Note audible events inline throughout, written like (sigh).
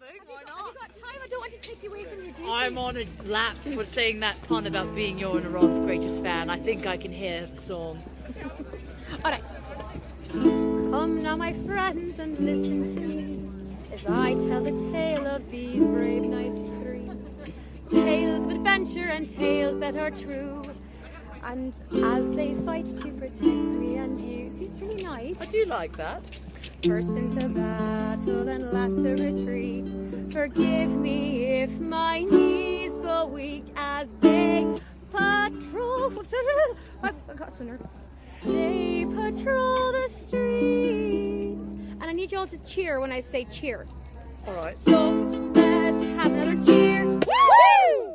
Why not? Time, I don't want to take you away from your duty. I'm on a lap for saying that pun about being your and Ron's greatest fan. I think I can hear the song. All right. Come now, my friends, and listen to me as I tell the tale of these brave knights three. Tales of adventure and tales that are true. And as they fight to protect me and you, see, it's really nice. I do like that. First into battle and last to retreat. Forgive me if my knees go weak as they patrol. (laughs) I got so nervous. They patrol the streets. And I need you all to cheer when I say cheer. All right. So let's have another cheer. Woo!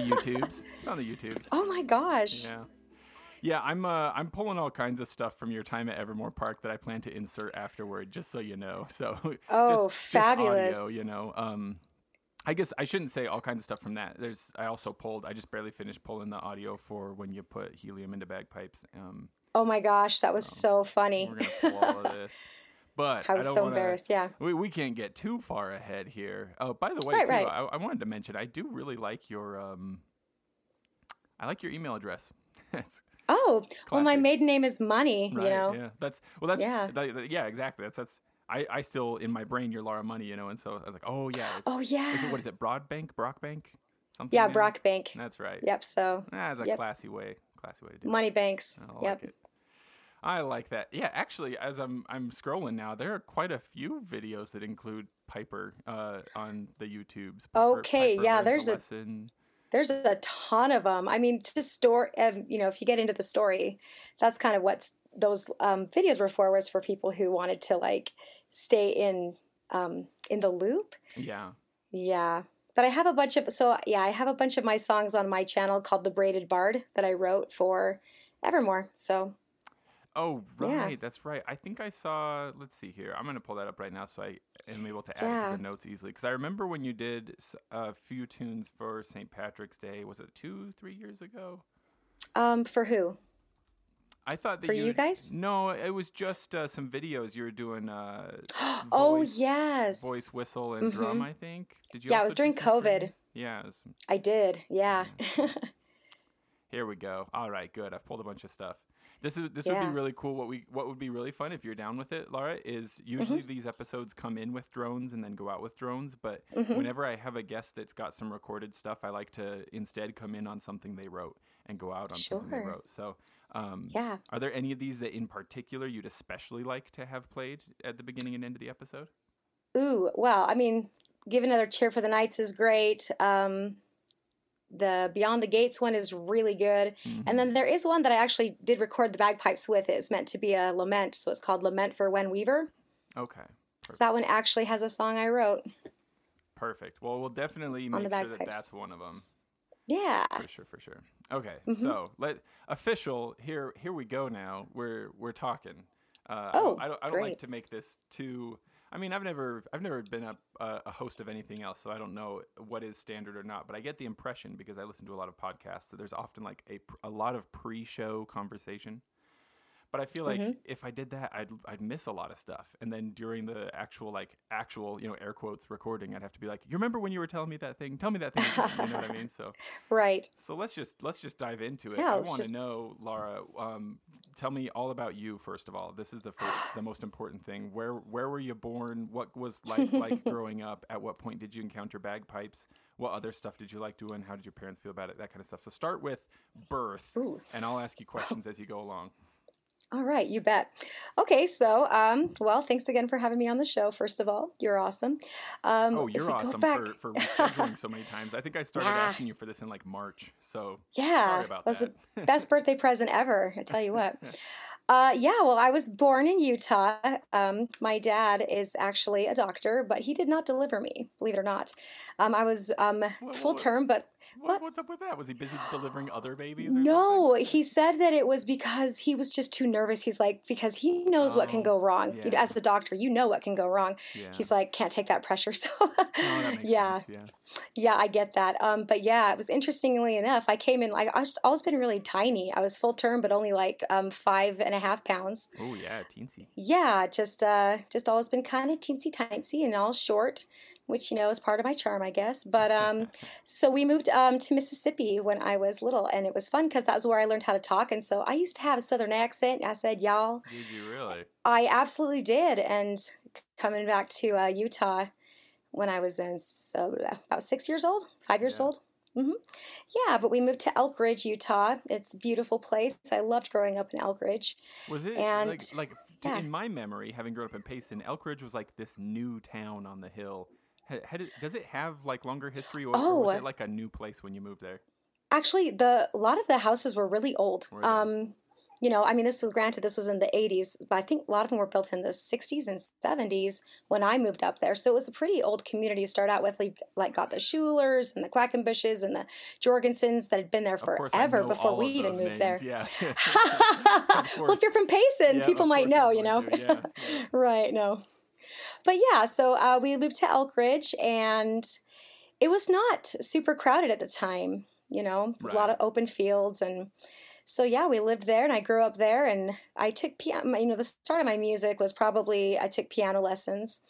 The YouTubes. It's on the YouTubes. Oh my gosh. Yeah. Yeah, I'm uh, I'm pulling all kinds of stuff from your time at Evermore Park that I plan to insert afterward, just so you know. (laughs) So Oh, just, just audio, fabulous. you know. Um, I guess I shouldn't say all kinds of stuff from that. There's I also pulled. I just barely finished pulling the audio for when you put helium into bagpipes. Um, Oh my gosh, that was so funny. (laughs) we're gonna pull all of this. But I I was don't so wanna- embarrassed. Yeah. We, we can't get too far ahead here. Oh, by the way, Right, too, right. I, I wanted to mention I do really like your um, I like your email address. (laughs) Oh, well, my maiden name is Money. right, You know. yeah, that's well, that's Yeah. that- yeah, exactly. That's that's I, I still in my brain you're Laura Money, you know, and so I was like, oh yeah, Oh yeah. is it what is it, Broadbank, Brockbank, something? yeah, maybe? Brock Bank. That's right. Yep. So That's a Yep. classy way, classy way to do it. Money Banks. I Yep. it. I like that. Yeah, actually, as I'm I'm scrolling now, there are quite a few videos that include Piper uh, on the YouTubes. Okay, Piper yeah, there's a- lesson. There's a ton of them. I mean, just story. Um, you know, if you get into the story, that's kind of what those um, videos were for. Was for people who wanted to like stay in um, in the loop. Yeah. Yeah. But I have a bunch of so yeah, I have a bunch of my songs on my channel called The Braided Bard that I wrote for Evermore. So Oh, Yeah. right. That's right. I think I saw. Let's see here. I'm gonna pull that up right now so I am able to add it Yeah. to the notes easily. Because I remember when you did a few tunes for St. Patrick's Day. Was it two, three years ago? um for who? I thought that For you guys? No, it was just uh, some videos you were doing. Uh, (gasps) Oh yes. voice whistle and drum. I think. Did you? Yeah, it was during COVID. strings? Yeah. It was, I did. Yeah. (laughs) here we go. All right, good. I've pulled a bunch of stuff. This is this would be really cool. What we what would be really fun if you're down with it, Laura, is usually these episodes come in with drones and then go out with drones. But whenever I have a guest that's got some recorded stuff, I like to instead come in on something they wrote and go out on something they Sure. wrote. So. Um, yeah. Are there any of these that in particular you'd especially like to have played at the beginning and end of the episode? Ooh, well, I mean, give another cheer for the Knights is great. Um, the Beyond the Gates one is really good. Mm-hmm. And then there is one that I actually did record the bagpipes with. It's meant to be a lament, so it's called Lament for Wen Weaver. Okay. So that one actually has a song I wrote. Perfect. Well, we'll definitely make sure that that's one of them. Yeah. For sure, for sure. Okay, Mm-hmm. so let official here. Here we go. Now we're we're talking. Uh, Oh, I don't, I don't, I don't like to make this too. I mean, I've never I've never been a, a host of anything else, so I don't know what is standard or not. But I get the impression because I listen to a lot of podcasts that there's often like a a lot of pre-show conversation. But I feel like Mm-hmm. if I did that, I'd I'd miss a lot of stuff. And then during the actual like actual you know air quotes recording, I'd have to be like, you remember when you were telling me that thing? Tell me that thing. Again. you know what I mean? So (laughs) Right. so let's just let's just dive into it. Yeah, I want to just- know, Laura. Um, tell me all about you first of all. This is the first, the most important thing. Where where were you born? What was life like (laughs) growing up? At what point did you encounter bagpipes? What other stuff did you like doing? How did your parents feel about it? That kind of stuff. So start with birth, Ooh. and I'll ask you (laughs) questions as you go along. All right, you bet. Okay, so um, well, thanks again for having me on the show. First of all, you're awesome. Um, Oh, you're awesome back- for, for rescheduling (laughs) so many times. I think I started Yeah. asking you for this in like March. So Yeah, sorry about that was the best (laughs) birthday present ever. I tell you what. Uh, yeah, well, I was born in Utah. Um, my dad is actually a doctor, but he did not deliver me, believe it or not. Um, I was um, full term, but What, what's up with that? Was he busy delivering other babies? Or no, something? he said that it was because he was just too nervous. He's like, because he knows what can Oh, go wrong. Yeah. As a doctor, you know what can go wrong. Yeah. He's like, can't take that pressure. (laughs) So, No, that (laughs) yeah. Yeah. Yeah, I get that. Um, but yeah, it was interestingly enough, I came in like I was always been really tiny. I was full term, but only like um, five and a half pounds. Oh yeah, teensy. Yeah, just uh, just always been kind of teensy tiny and all short, which you know is part of my charm, I guess. But um, (laughs) so we moved um to Mississippi when I was little, and it was fun because that was where I learned how to talk. And so I used to have a southern accent. I said y'all. Did you really? I absolutely did. And coming back to uh, Utah when I was in so about six years old, five years Yeah. old. Hmm Yeah, but we moved to Elk Ridge, Utah. It's a beautiful place. I loved growing up in Elk Ridge. Was it And- like like yeah. in my memory, having grown up in Payson, Elk Ridge was like this new town on the hill. Ha- Had it, does it have like longer history, or, or Oh. was it like a new place when you moved there? Actually, the a lot of the houses were really old. Were? Um, you know, I mean, this was granted, this was in the 80s, but I think a lot of them were built in the 60s and 70s when I moved up there. So it was a pretty old community to start out with. Like, like got the Schulers and the Quackenbushes and the Jorgensens that had been there Of course, I forever before we even moved there. Yeah. (laughs) (laughs) well, if you're from Payson, Yeah, people might know, you know. yeah, (laughs) right, no. But yeah, so uh, we moved to Elk Ridge and it was not super crowded at the time, you know, There's a lot of open fields. And so, yeah, we lived there and I grew up there and I took piano, you know, the start of my music was probably I took piano lessons.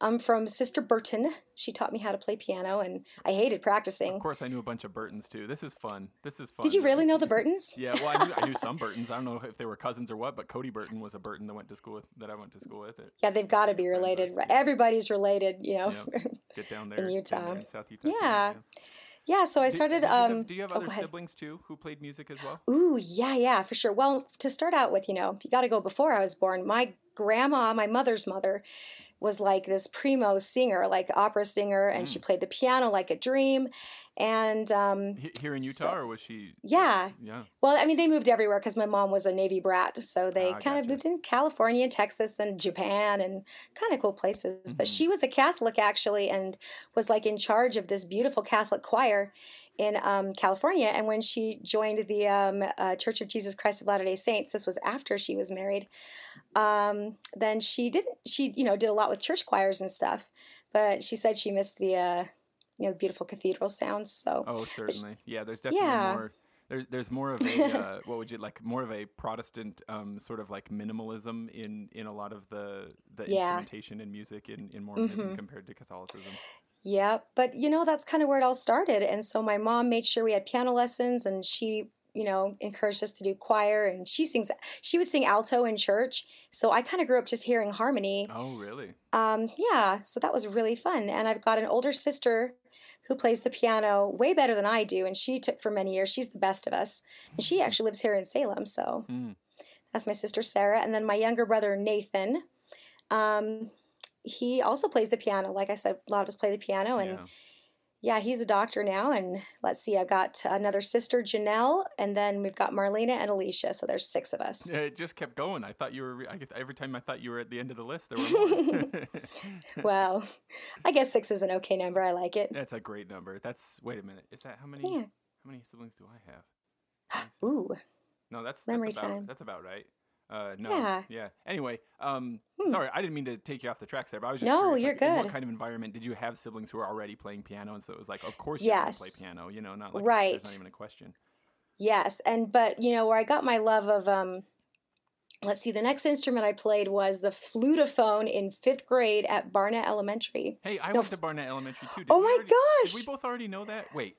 Um, from Sister Burton. She taught me how to play piano, and I hated practicing. Of course, I knew a bunch of Burtons too. This is fun. This is fun. Did you really know the (laughs) Burtons? Yeah, well, I knew, I knew some Burtons. I don't know if they were cousins or what, but Cody Burton was a Burton that went to school with that I went to school with. It, Yeah, they've got to be related. Everybody's related, you know. Yep. get down (laughs) there In Utah. there in South Utah. Yeah. Yeah, so I Did- started. did you have- um, do you have oh, other go ahead. siblings too who played music as well? Ooh, yeah, yeah, for sure. Well, to start out with, you know, you got to go before I was born. My grandma, my mother's mother, was like this primo singer, like opera singer, and Mm. she played the piano like a dream. And um, Here in Utah, So- or was she? yeah, Yeah. well, I mean, they moved everywhere because my mom was a Navy brat, so they Ah, kind of moved in California, and Texas, and Japan, and kind of cool places. But Mhm. she was a Catholic actually, and was like in charge of this beautiful Catholic choir in um, California. And when she joined the um, uh, Church of Jesus Christ of Latter Day Saints, this was after she was married. Um, then she didn't. She you know did a lot with church choirs and stuff, but she said she missed the uh, you know beautiful cathedral sounds. So Oh, (laughs) certainly. Yeah. There's definitely Yeah. more. There's there's more of a (laughs) uh, what would you like more of a Protestant um, sort of like minimalism in in a lot of the the Yeah. instrumentation and music in in Mormonism Mhm. compared to Catholicism. Yeah, but you know, that's kind of where it all started. And so my mom made sure we had piano lessons and she, you know, encouraged us to do choir and she sings she would sing alto in church. So I kind of grew up just hearing harmony. Oh, really? Um, yeah, so that was really fun. And I've got an older sister who plays the piano way better than I do and she took for many years. She's the best of us. And she actually lives here in Salem, so Mm. that's my sister Sarah and then my younger brother Nathan. Um he also plays the piano. Like I said, a lot of us play the piano and yeah. Yeah, he's a doctor now. And let's see, I've got another sister, Janelle, and then we've got Marlena and Alicia. So there's six of us. Yeah, it just kept going. I thought you were. I every time I thought you were at the end of the list, there were more. (laughs) well, I guess six is an okay number. I like it. That's a great number. That's. Wait a minute. Is that how many? Yeah. How many siblings do I have? Let me see. Ooh, No, that's Memory that's about, time. That's about right. Uh, no. Yeah. Yeah. Anyway, um, Hmm. sorry, I didn't mean to take you off the tracks there, but I was just No, curious, you're like, in what kind of environment did you have siblings who were already playing piano, and so it was like, of course you're gonna play piano, you know, not like Right. there's not even a question. yes. And, but, you know, where I got my love of, um, let's see, the next instrument I played was the flutophone in fifth grade at Barnett Elementary. Hey, I No, went to Barnett Elementary too. Did Oh my already- gosh! Did we both already know that? Wait.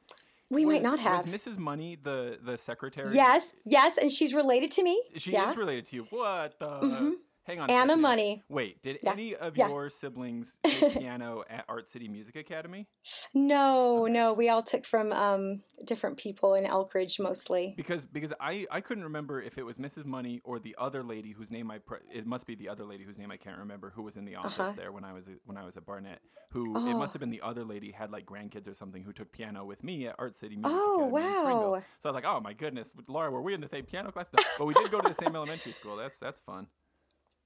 We was, might not have. Was Mrs. Money the the secretary? Yes, yes. And she's related to me. She yeah. is related to you. What the? Mhm. Hang on. a Anna. Money. Wait, did Yeah, any of yeah. your siblings (laughs) take piano at Art City Music Academy? No, no, we all took from um, different people in Elkridge mostly. Because because I I couldn't remember if it was Mrs. Money or the other lady whose name I pre- it must be the other lady whose name I can't remember who was in the office Uh-huh. there when I was a, when I was at Barnett. Who it Oh. must have been the other lady had like grandkids or something who took piano with me at Art City Music Oh, Academy wow. So I was like, oh my goodness, Laura, were we in the same piano class? No, but we did go to the same (laughs) elementary school. That's that's fun.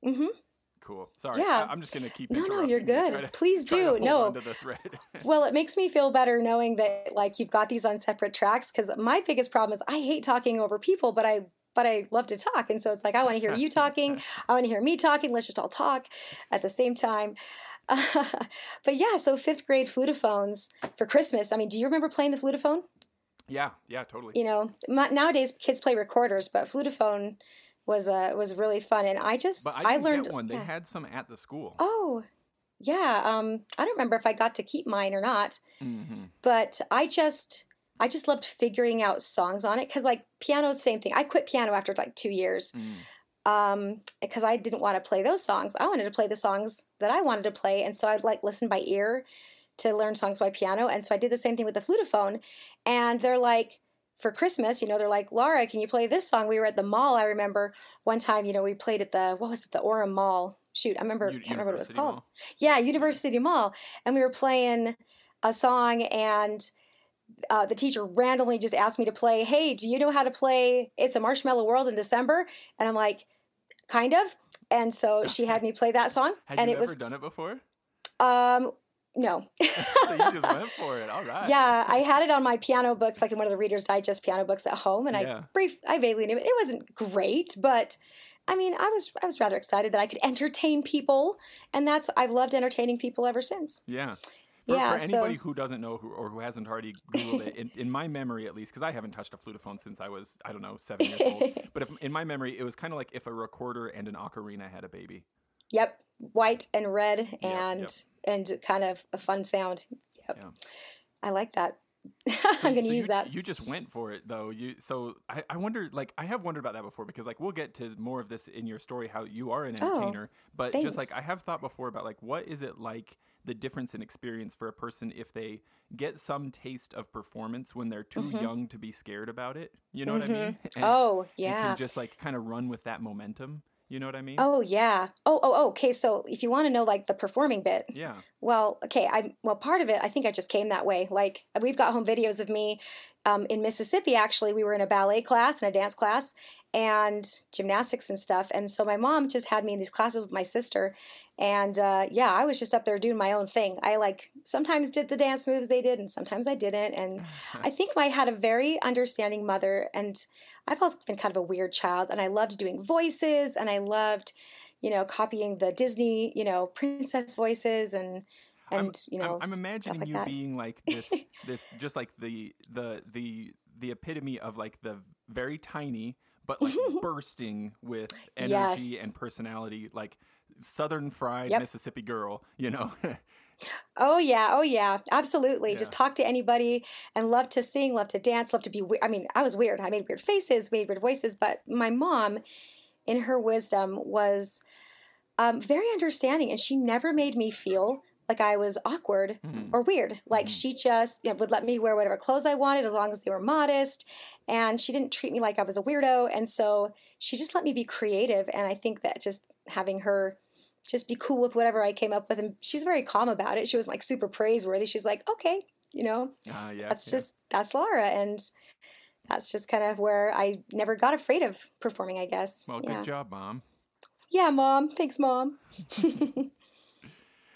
Hmm Cool. Sorry, Yeah. I, am just gonna keep. No, no, you're good. To- Please do. No. (laughs) Well, it makes me feel better knowing that like you've got these on separate tracks because my biggest problem is I hate talking over people, but I but I love to talk, and so it's like I want to hear you (laughs) talking, I want to hear me talking. Let's just all talk at the same time. (laughs) but yeah, so fifth grade flutophones for Christmas. I mean, do you remember playing the flutophone? yeah, yeah, totally. You know, ma- nowadays kids play recorders, but flutophone was uh was really fun, and I just But I, I, learned one. They yeah. had some at the school. Oh, yeah. Um, I don't remember if I got to keep mine or not, hmm but I just I just loved figuring out songs on it because like piano, the same thing. I quit piano after like two years Mm. um, because I didn't want to play those songs. I wanted to play the songs that I wanted to play, and so I'd like listen by ear to learn songs by piano. And so I did the same thing with the flutophone. And they're like, for Christmas, you know, they're like, Laura, can you play this song? We were at the mall. I remember one time, you know, we played at the what was it, the Orem Mall. Shoot, I remember, U- can't remember what it was called. Mall? Yeah, University Mall, and we were playing a song and. Uh, the teacher randomly just asked me to play. Hey, do you know how to play "It's a Marshmallow World" in December? And I'm like, kind of. And so she had me play that song, Had and you it ever was done it before? um no. (laughs) so you just went for it. All right. yeah, I had it on my piano books, like in one of the Reader's Digest piano books at home, and Yeah. I brief, I vaguely knew it. It wasn't great, but I mean, I was I was rather excited that I could entertain people, and that's I've loved entertaining people ever since. Yeah. For, Yeah, for anybody so- who doesn't know who, or who hasn't already Googled it, in, in my memory at least, because I haven't touched a flutophone since I was, I don't know, seven years old. (laughs) But if, in my memory, it was kind of like if a recorder and an ocarina had a baby. Yep, white and red, Yep, and yep. And kind of a fun sound. Yep, Yeah. I like that. (laughs) So- I'm going to so use you, that. You just went for it though. You so I, I wonder like I have wondered about that before because like we'll get to more of this in your story how you are an Oh, entertainer. but just like I have thought before about like what is it like the difference in experience for a person if they get some taste of performance when they're too young to be scared about it. You know what I mean? (laughs) And, Mm-hmm. oh and yeah. can just like kind of run with that momentum. You know what I mean? Oh yeah. Oh oh oh. Okay. So if you want to know like the performing bit, Yeah. well, okay. I well part of it. I think I just came that way. Like we've got home videos of me um, in Mississippi. Actually, we were in a ballet class and a dance class and gymnastics and stuff. And so my mom just had me in these classes with my sister. And uh, yeah, I was just up there doing my own thing. I like sometimes did the dance moves they did, and sometimes I didn't. And (laughs) I think I had a very understanding mother, and I've always been kind of a weird child, and I loved doing voices, and I loved, you know, copying the Disney, you know, princess voices, and I'm- and you know, I'm, I'm imagining like you that. being like this, (laughs) this just like the the the the epitome of like the very tiny but like (laughs) bursting with energy Yes. and personality, like Southern fried Yep. Mississippi girl. You know, (laughs) Oh yeah, oh yeah, absolutely. Just talk to anybody and love to sing, love to dance, love to be. We- I mean, I was weird. I made weird faces, made weird voices, but my mom, in her wisdom, was um, very understanding, and she never made me feel like I was awkward Mhm. or weird. Like Mhm. she just you know, would let me wear whatever clothes I wanted as long as they were modest, and she didn't treat me like I was a weirdo. And so she just let me be creative, and I think that just having her just be cool with whatever I came up with. And she's very calm about it. She was like super praiseworthy. She's like, okay, you know, Ah, yeah, that's yeah. just, that's Laura. And that's just kind of where I never got afraid of performing, I guess. well, yeah. good job, mom. Yeah, mom. Thanks, mom. (laughs) (laughs)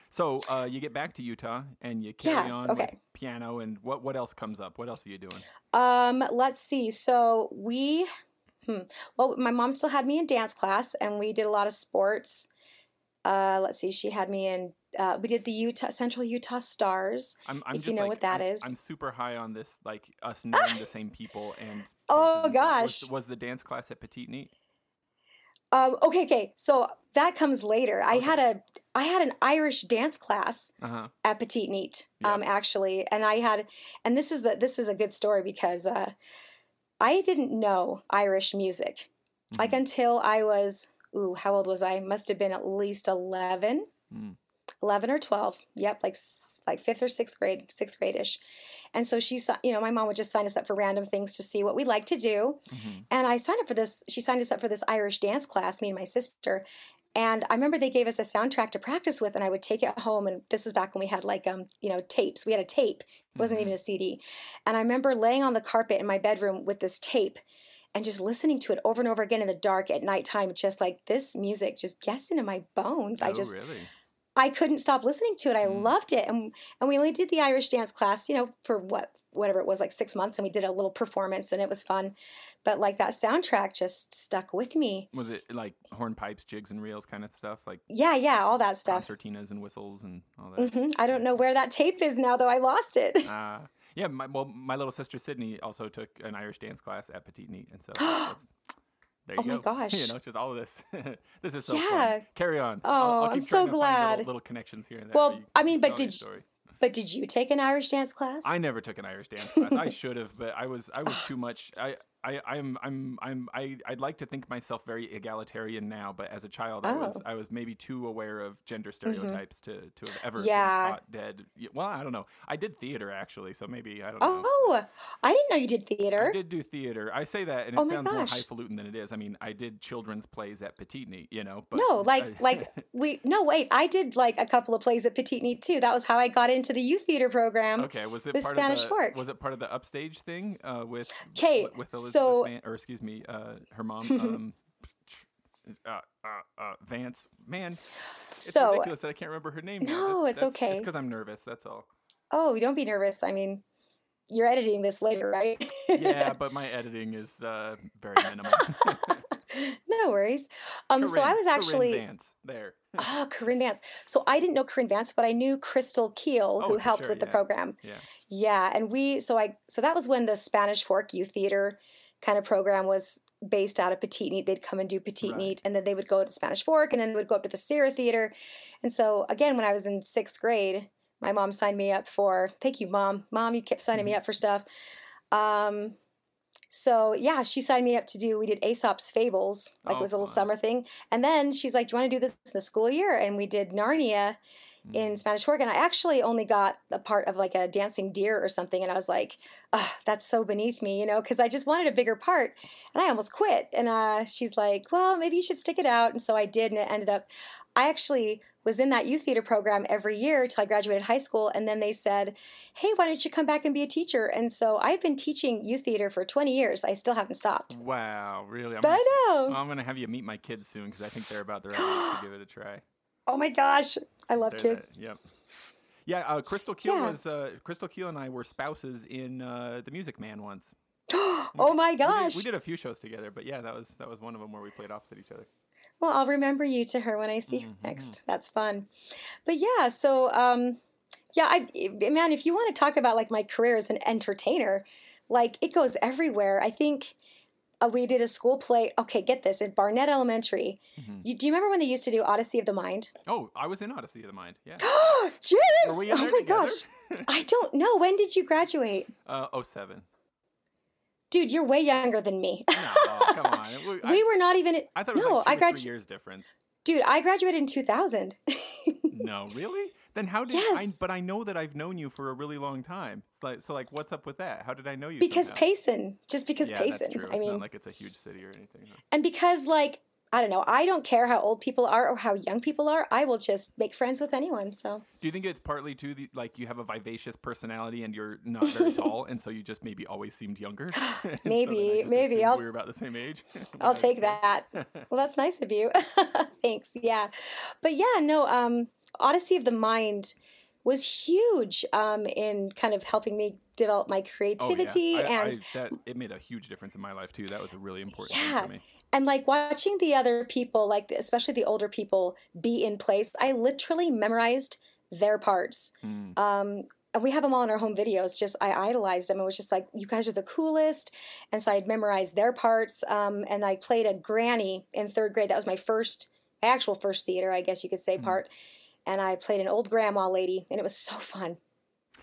So uh, you get back to Utah and you carry on with piano, and what what else comes up? What else are you doing? Um, let's see. So we, hmm, well, my mom still had me in dance class, and we did a lot of sports. Uh, let's see. She had me in. Uh, we did the Utah Central Utah Stars. I'm, I'm If just you know like, what that I'm, is. I'm super high on this, like us (laughs) knowing the same people and. Oh, and stuff. Was- gosh. Was, the dance class at Peteetneet? Um, okay, okay. So that comes later. I had a I had an Irish dance class Uh huh. at Peteetneet, Yeah. um, actually, and I had, and this is the this is a good story because uh, I didn't know Irish music like Mhm. until I was ooh, how old was I? Must have been at least 11. Mm. 11 or 12 yep like like fifth or sixth grade sixth grade-ish and so she you know my mom would just sign us up for random things to see what we like to do Mhm. and i signed up for this she signed us up for this irish dance class me and my sister and i remember they gave us a soundtrack to practice with and i would take it home and this was back when we had like um you know tapes we had a tape it wasn't Mhm. even a cd and i remember laying on the carpet in my bedroom with this tape and just listening to it over and over again in the dark at nighttime just like this music just gets into my bones i Oh, just really. I couldn't stop listening to it. I Mm. loved it. And and we only did the Irish dance class, you know, for what whatever it was, like six months, and we did a little performance and it was fun. But like that soundtrack just stuck with me. Was it like hornpipes, jigs, and reels kind of stuff, like Yeah, yeah, all that stuff. concertinas and whistles and all that? hmm I don't know where that tape is now, though. I lost it. Uh, yeah, my well, my little sister Sydney also took an Irish dance class at Peteetneet, and so (gasps) that's, there you Oh my go. (laughs) gosh. you know, just all of this. (laughs) this is so Yeah. fun. Carry on. Oh, I'll I'm so trying to find glad. Little, little connections here and there. Well, you I mean, but did- story. but did you take an Irish dance class? I never took an Irish dance (laughs) class. I should have, but I was I was too much. I. I, I'm I'm I'm I I'd like to think myself very egalitarian now, but as a child I was Oh. I was maybe too aware of gender stereotypes to, to have ever Yeah. been caught dead. Well, I don't know. I did theater actually, so maybe I don't know. oh, I didn't know you did theater. I did do theater. I say that, and it Oh sounds more highfalutin than it is. I mean, I did children's plays at Peteetneet, you know. But no, like I- like (laughs) we no wait, I did like a couple of plays at Peteetneet too. That was how I got into the youth theater program. okay, was it with part Spanish of the Fork. was it part of the upstage thing uh, with with- with Elizabeth so- Van, or excuse me, uh, her mom, (laughs) um, uh, uh, uh, Vance. Man, it's So- ridiculous that I can't remember her name. No, That's- it's that's- okay. It's because I'm nervous. That's all. Oh, don't be nervous. I mean, you're editing this later, right? Yeah, (laughs) but my editing is uh, very minimal. (laughs) no worries. Um, so I Corinne- was Corinne actually Vance there. oh Corinne Vance. So I didn't know Corinne Vance, but I knew Crystal Keel, Oh, who helped sure, with the program. Yeah. Yeah, and we so I so that was when the Spanish Fork Youth Theater kind of program was based out of Peteetneet. They'd come and do Petite Right. Neat, and then they would go to Spanish Fork, and then would go up to the SCERA Theater. And so again, when I was in sixth grade, my mom signed me up for. Thank you, mom. Mom, you kept signing me Mm-hmm. up for stuff. Um, so yeah, she signed me up to do. We did Aesop's Fables, like Oh, it was a little fun. summer thing. And then she's like, "Do you want to do this in the school year?" And we did Narnia in Mm. Spanish Fork, and I actually only got a part of like a dancing deer or something, and I was like, oh, "That's so beneath me," you know, because I just wanted a bigger part, and I almost quit. And uh, she's like, "Well, maybe you should stick it out," and so I did, and it ended up. I actually was in that youth theater program every year till I graduated high school, and then they said, "Hey, why don't you come back and be a teacher?" And so I've been teaching youth theater for 20 years. I still haven't stopped. Wow, really? I'm But gonna, I know. I'm gonna have you meet my kids soon because I think they're about the right age to give it a try. Oh my gosh, I love They're kids. that- yep. Yeah, uh, Crystal Keel Yeah. was uh, Crystal Keel and I were spouses in uh, the Music Man once. (gasps) oh my We did- gosh. we did, a few shows together, but yeah, that was that was one of them where we played opposite each other. Well, I'll remember you to her when I see her Mhm. next. That's fun. But yeah, so um yeah, I I- man, if you want to talk about like my career as an entertainer, like it goes everywhere. I think uh, we did a school play. Okay, get this in Barnett Elementary. Mhm. You, do you remember when they used to do Odyssey of the Mind? Oh, I was in Odyssey of the Mind. Yeah. (gasps) James! Were we in oh my together? gosh. (laughs) I don't know. When did you graduate? uh, 07. Dude, you're way younger than me. No, come on. (laughs) We, I, we were not even. I thought it was no, like two I three years difference. Dude, I graduated in 2000. (laughs) No, really? Then how did I? But I know that I've known you for a really long time. It's like, so, like, what's up with that? How did I know you? because? Payson, just because yeah, Payson. that's true. I It's mean, not like it's a huge city or anything. huh? and because like I don't know, I don't care how old people are or how young people are. I will just make friends with anyone. So Do you think it's partly too the, like you have a vivacious personality and you're not very (laughs) tall, and so you just maybe always seemed younger? And (gasps) (laughs) so Maybe, maybe. I'll- we were about the same age. (laughs) I I'll take that. Well, that's nice of you. Thanks. Yeah, but yeah, no. Um, Odyssey of the Mind was huge um, in kind of helping me develop my Oh, yeah. creativity I- I- and that it made a huge difference in my life too. That was a really important Yeah. thing for me. and like watching the other people, like especially the older people, be in place. I literally memorized their parts. Mm. um, and we have them all in our home videos. Just I idolized them. It was just like you guys are the coolest, and so I'd memorized their parts. Um, and I played a granny in third grade. That was my first actual first theater, I guess you could say, Mhm. part. And I played an old grandma lady, and it was so fun.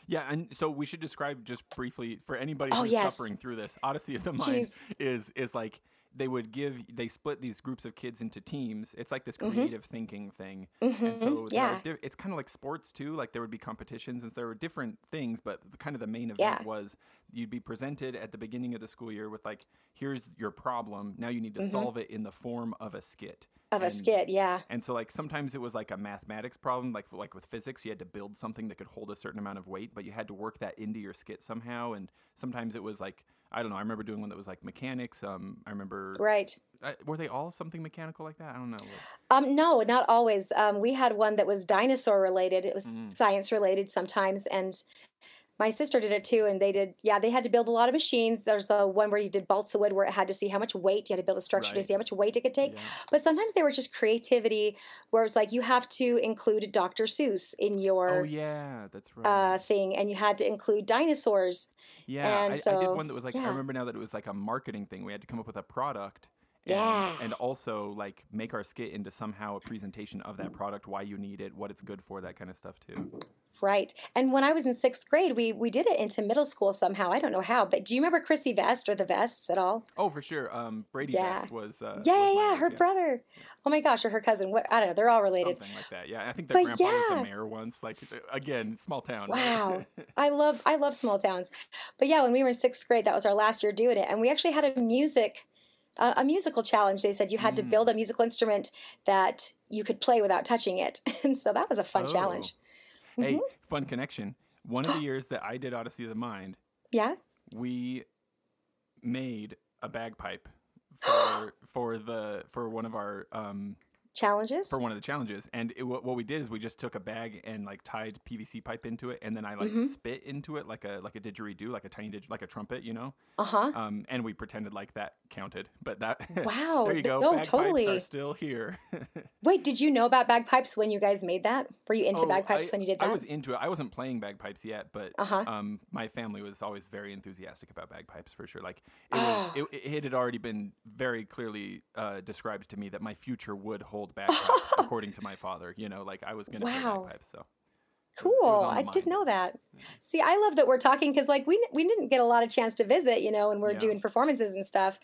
Yeah, and so we should describe just briefly for anybody Oh, who's yes. suffering through this. Odyssey of the Mind Jeez. is is like they would give they split these groups of kids into teams. It's like this Mhm. creative thinking thing, Mhm. and so yeah. di- it's kind of like sports too. Like there would be competitions, and so there were different things, but the, kind of the main event Yeah. was you'd be presented at the beginning of the school year with like, here's your problem. Now you need to Mhm. solve it in the form of a skit. Of a skit. Yeah. And so like sometimes it was like a mathematics problem, like like with physics, you had to build something that could hold a certain amount of weight, but you had to work that into your skit somehow. And sometimes it was like I don't know. I remember doing one that was like mechanics. Um, I remember Right. uh, were they all something mechanical like that? I don't know. Um, no, not always. Um, we had one that was dinosaur related. It was Mm. science related sometimes, and my sister did it too. And they did, yeah, they had to build a lot of machines. There's a one where you did balsa wood, where it had to see how much weight you had to build a structure to see how much weight it could take. Yeah. But sometimes they were just creativity, where it's like you have to include Dr. Seuss in your Oh yeah, that's right. uh, thing, and you had to include dinosaurs. yeah, and I, I did one that was like I remember now that it was like a marketing thing. We had to come up with a product. And, Yeah. and also like make our skit into somehow a presentation of that product, why you need it, what it's good for, that kind of stuff too. Right. And when I was in sixth grade, we we did it into middle school somehow. I don't know how, but do you remember Chrissy Vest or the Vests at all? Oh, for sure. Um, Brady Yeah. Vest was. Uh, yeah, was yeah, my- yeah, her brother. Oh my gosh, or her cousin. What I don't know. They're all related. Something like that. Yeah, I think their But grandpa was the mayor once. Like again, small town. Wow. (laughs) I love I love small towns. But yeah, when we were in sixth grade, that was our last year doing it, and we actually had a music. Uh, a musical challenge. They said you had to Mm. build a musical instrument that you could play without touching it, (laughs) and so that was a fun Oh. challenge. Hey, Mm-hmm. fun connection. One of the years that I did Odyssey of the Mind, (gasps) Yeah. we made a bagpipe for for the for one of our um Challenges. for one of the challenges and it, what what we did is we just took a bag and like tied pvc pipe into it and then i like Mhm. spit into it like a like a didgeridoo like a tiny didger like a trumpet you know Uh huh. um and we pretended like that counted but that (laughs) Wow. there you go No, bagpipes totally. are still here (laughs) Wait, did you know about bagpipes when you guys made that? Were you into Oh, bagpipes I- when you did that I was into it. I wasn't playing bagpipes yet, but Uh-huh. um, my family was always very enthusiastic about bagpipes for sure. Like it, Oh. was, it, it had already been very clearly uh, described to me that my future would hold bagpipes, according to my father. You know, like I was going to play Wow. bagpipes. So Cool. I didn't know that. See, I love that we're talking because like we we didn't get a lot of chance to visit, you know, and we're Yeah. doing performances and stuff,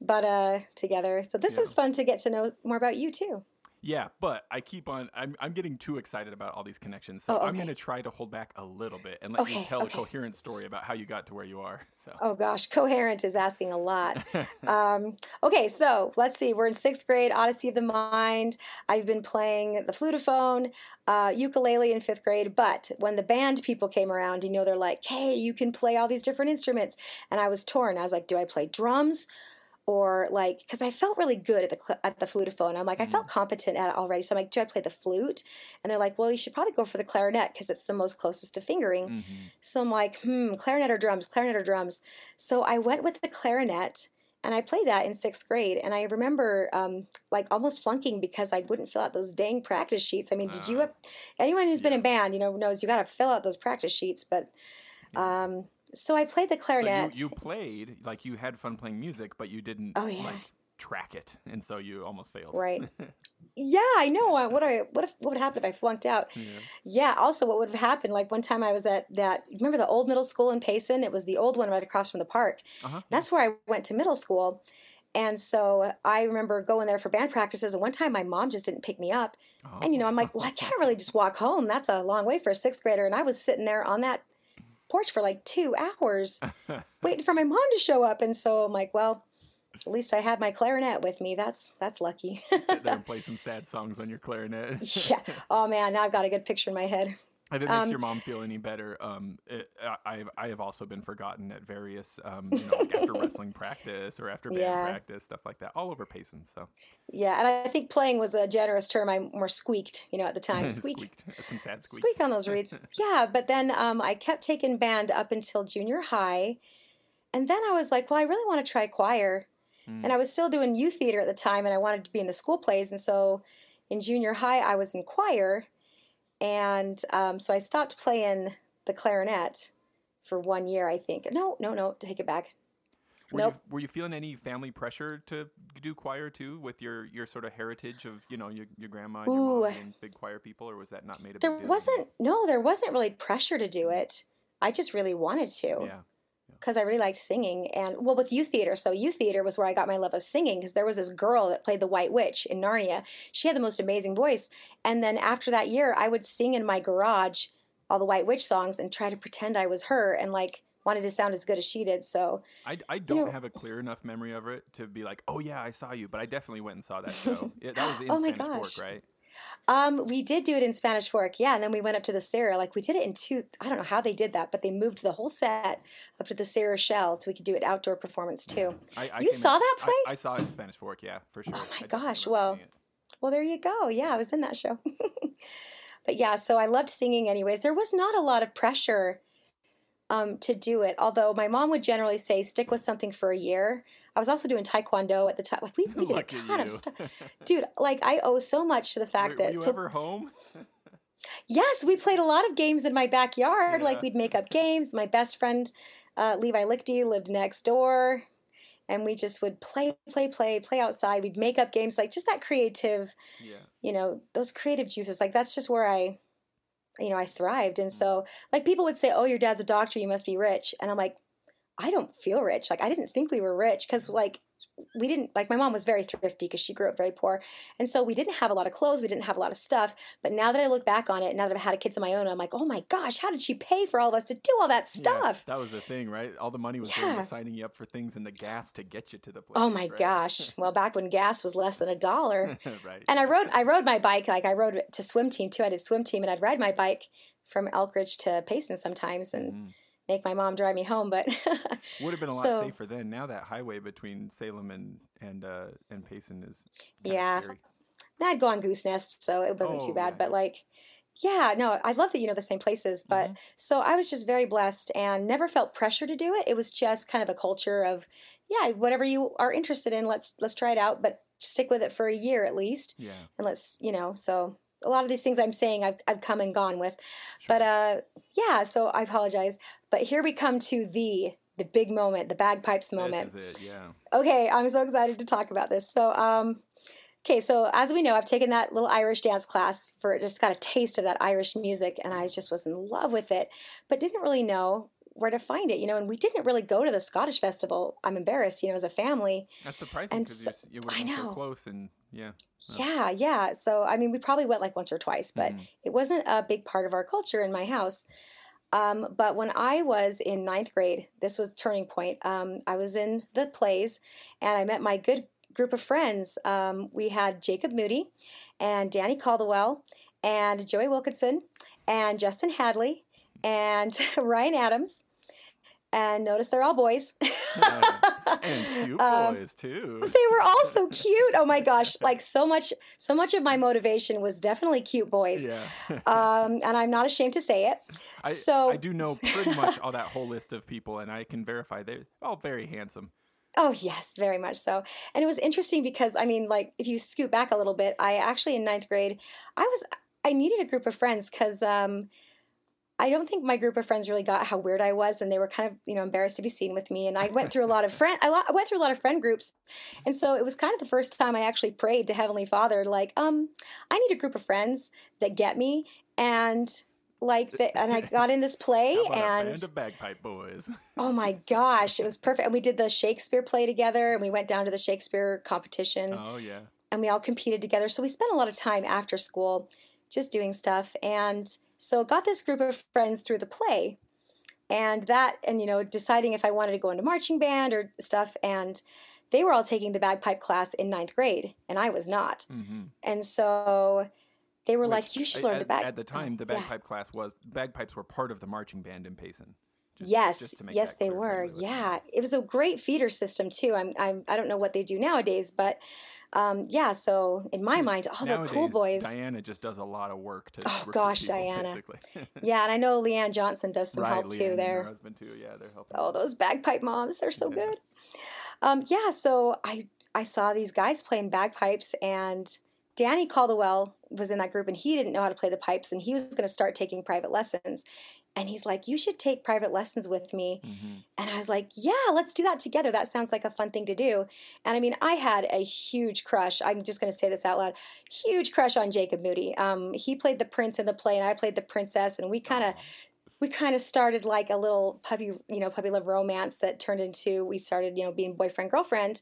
but uh together. So this Yeah. is fun to get to know more about you too. Yeah, but I keep on. I'm I'm getting too excited about all these connections, so Oh, I'm going to try to hold back a little bit and let you tell okay. a coherent story about how you got to where you are. (laughs) So. Oh gosh, coherent is asking a lot. (laughs) um, okay, so let's see. We're in sixth grade, Odyssey of the Mind. I've been playing the flutophone, uh, ukulele in fifth grade. But when the band people came around, you know, they're like, "Hey, you can play all these different instruments," and I was torn. I was like, "Do I play drums?" Or like, because I felt really good at the at the flutophone. I'm like, I felt competent at it already. So I'm like, do I play the flute? And they're like, well, you should probably go for the clarinet because it's the most closest to fingering. Mhm. So I'm like, hmm, clarinet or drums, clarinet or drums. So I went with the clarinet and I played that in sixth grade. And I remember um, like almost flunking because I wouldn't fill out those dang practice sheets. I mean, did you Ah. have anyone who's been in band, you know, knows you got to fill out those practice sheets. But um, so I played the clarinet. So you, you played like you had fun playing music, but you didn't Oh, yeah. like track it, and so you almost failed. Right. (laughs) yeah, I know. Uh, What I what if what would happen if I flunked out? Yeah. Yeah. Also, what would have happened? Like one time, I was at that. Remember the old middle school in Payson? It was the old one right across from the park. Uh-huh. That's where I went to middle school. And so I remember going there for band practices. And one time, my mom just didn't pick me up. Oh. And you know, I'm like, well, I can't really just walk home. That's a long way for a sixth grader. And I was sitting there on that porch for like two hours, (laughs) waiting for my mom to show up. And so I'm like, well, at least I had my clarinet with me. That's that's lucky. sit there and (laughs) play some sad songs on your clarinet. yeah. (laughs) Oh man, now I've got a good picture in my head. If it makes Um, your mom feel any better, um, it, I, I've also been forgotten at various, um, you know, like after (laughs) wrestling practice or after band Yeah. practice, stuff like that, all over Payson. So Yeah, and I think playing was a generous term. I more squeaked, you know, at the time. (laughs) Squeak. Squeaked. (laughs) some sad squeaks. Squeak on those reeds. Yeah, but then um, I kept taking band up until junior high. And then I was like, well, I really want to try choir. Mm. And I was still doing youth theater at the time, and I wanted to be in the school plays. And so in junior high, I was in choir. And um, so I stopped playing the clarinet for one year, I think. No, no, no, take it back. Were, Nope. you, were you feeling any family pressure to do choir too, with your, your sort of heritage of you know your, your grandma and your mom being big choir people, or was that not made a There big deal? wasn't, no, there wasn't really pressure to do it. I just really wanted to. Yeah. Because I really liked singing. And well, with youth theater, so youth theater was where I got my love of singing because there was this girl that played the White Witch in Narnia. She had the most amazing voice. And then after that year, I would sing in my garage all the White Witch songs and try to pretend I was her and like wanted to sound as good as she did. So I, I don't know- have a clear enough memory of it to be like, oh yeah, I saw you, but I definitely went and saw that show. (laughs) Yeah, that was oh in Oh Spanish. Fork, right? Um, we did do it in Spanish Fork, yeah, and then we went up to the SCERA. Like we did it in two. I don't know how they did that, but they moved the whole set up to the SCERA Shell so we could do it outdoor performance too. I, I You saw in- that I- play? I, saw it in Spanish Fork, yeah, for sure. Oh my I gosh, well. Well, there you go. Yeah, I was in that show. (laughs) but yeah, so I loved singing anyways. There was not a lot of pressure um, to do it, although my mom would generally say stick with something for a year. I was also doing taekwondo at the time. Like we, we (laughs) did a Look at ton of stuff. Dude, like I owe so much to the fact were, that were you to- ever home? (laughs) Yes, we played a lot of games in my backyard. Yeah. Like we'd make up games. My best friend, uh, Levi Lichty, lived next door. And we just would play, play, play, play outside. We'd make up games, like just that creative, Yeah. you know, those creative juices. Like that's just where I, you know, I thrived. And mm-hmm. so, like people would say, "Oh, your dad's a doctor. You must be rich." And I'm like, I don't feel rich. Like I didn't think we were rich because like we didn't like my mom was very thrifty because she grew up very poor and so we didn't have a lot of clothes we didn't have a lot of stuff but now that i look back on it now that i've had kids of my own i'm like oh my gosh how did she pay for all of us to do all that stuff Yeah, that was the thing, right? All the money was going Yeah. to signing you up for things and the gas to get you to the place. oh my right? gosh (laughs) well back when gas was less than a dollar (laughs) right. and i rode (laughs) i rode my bike like i rode to swim team too i did swim team and i'd ride my bike from elkridge to payson sometimes and Mhm. Make my mom drive me home but (laughs) Would have been a lot so- safer then. Now that highway between Salem and and uh, and Payson is Yeah. scary. I'd go on Goose Nest, so it wasn't too Oh, bad. yeah, But like, yeah, no, I love that you know the same places. But Mhm. so I was just very blessed and never felt pressure to do it. It was just kind of a culture of, yeah, whatever you are interested in, let's let's try it out, but stick with it for a year at least, Yeah. and let's you know. So a lot of these things I'm saying I've I've come and gone with, Sure. but uh, yeah. So I apologize. But here we come to the the big moment, the bagpipes moment. This is it. Yeah. Okay, I'm so excited to talk about this. So, um, okay, so as we know, I've taken that little Irish dance class for just got a taste of that Irish music, and I just was in love with it, but didn't really know where to find it, you know. And we didn't really go to the Scottish festival. I'm embarrassed, you know, as a family. That's surprising And because so- you would I have been so close and yeah. Yeah, yeah. So, I mean, we probably went like once or twice, but Mhm. it wasn't a big part of our culture in my house. Um, but when I was in ninth grade, this was turning point. Um, I was in the plays, and I met my good group of friends. Um, we had Jacob Moody, and Danny Caldwell, and Joey Wilkinson, and Justin Hadley, and (laughs) Ryan Adams. And notice they're all boys. (laughs) and cute Um, boys too. they were all so (laughs) cute. Oh my gosh! Like so much, so much of my motivation was definitely cute boys. Yeah. (laughs) Um, and I'm not ashamed to say it. I, so- I do know pretty much all that whole list of people, and I can verify they're all very handsome. Oh yes, very much so. And it was interesting because I mean, like if you scoot back a little bit, I actually in ninth grade, I was I needed a group of friends because um, I don't think my group of friends really got how weird I was, and they were kind of you know embarrassed to be seen with me. And I went through a lot of friend I, lo- I went through a lot of friend groups, and so it was kind of the first time I actually prayed to Heavenly Father, like, um, I need a group of friends that get me and. Like that, and I got in this play, and of bagpipe boys? (laughs) Oh my gosh, it was perfect. And we did the Shakespeare play together and we went down to the Shakespeare competition oh yeah. and we all competed together. So we spent a lot of time after school just doing stuff. And so got this group of friends through the play. And that, and you know, deciding if I wanted to go into marching band or stuff. And they were all taking the bagpipe class in ninth grade and I was not. hmm And so they were like, you should learn at, the bag. At the time, the Oh, yeah. bagpipe class was bagpipes were part of the marching band in Payson. Just- yes, just to make yes, they were. Yeah, it was a great feeder system too. I'm, I'm, I don't know what they do nowadays, but um, yeah. So in my mind, all the cool boys. Diana just does a lot of work to. Oh, gosh, people, Diana. (laughs) Yeah, and I know Leanne Johnson does some right, help Leanne too and her there. husband too. Yeah, they're helping. Oh, those bagpipe moms, they're so Yeah. good. Um, yeah, so I I saw these guys playing bagpipes, and Danny Caldwell was in that group, and he didn't know how to play the pipes, and he was going to start taking private lessons. And he's like, "You should take private lessons with me." hmm And I was like, yeah, let's do that together. That sounds like a fun thing to do. And I mean, I had a huge crush. I'm just going to say this out loud. Huge crush on Jacob Moody. Um, he played the prince in the play, and I played the princess, and we kind of we kind of started like a little puppy, you know, puppy love romance that turned into we started, you know, being boyfriend girlfriend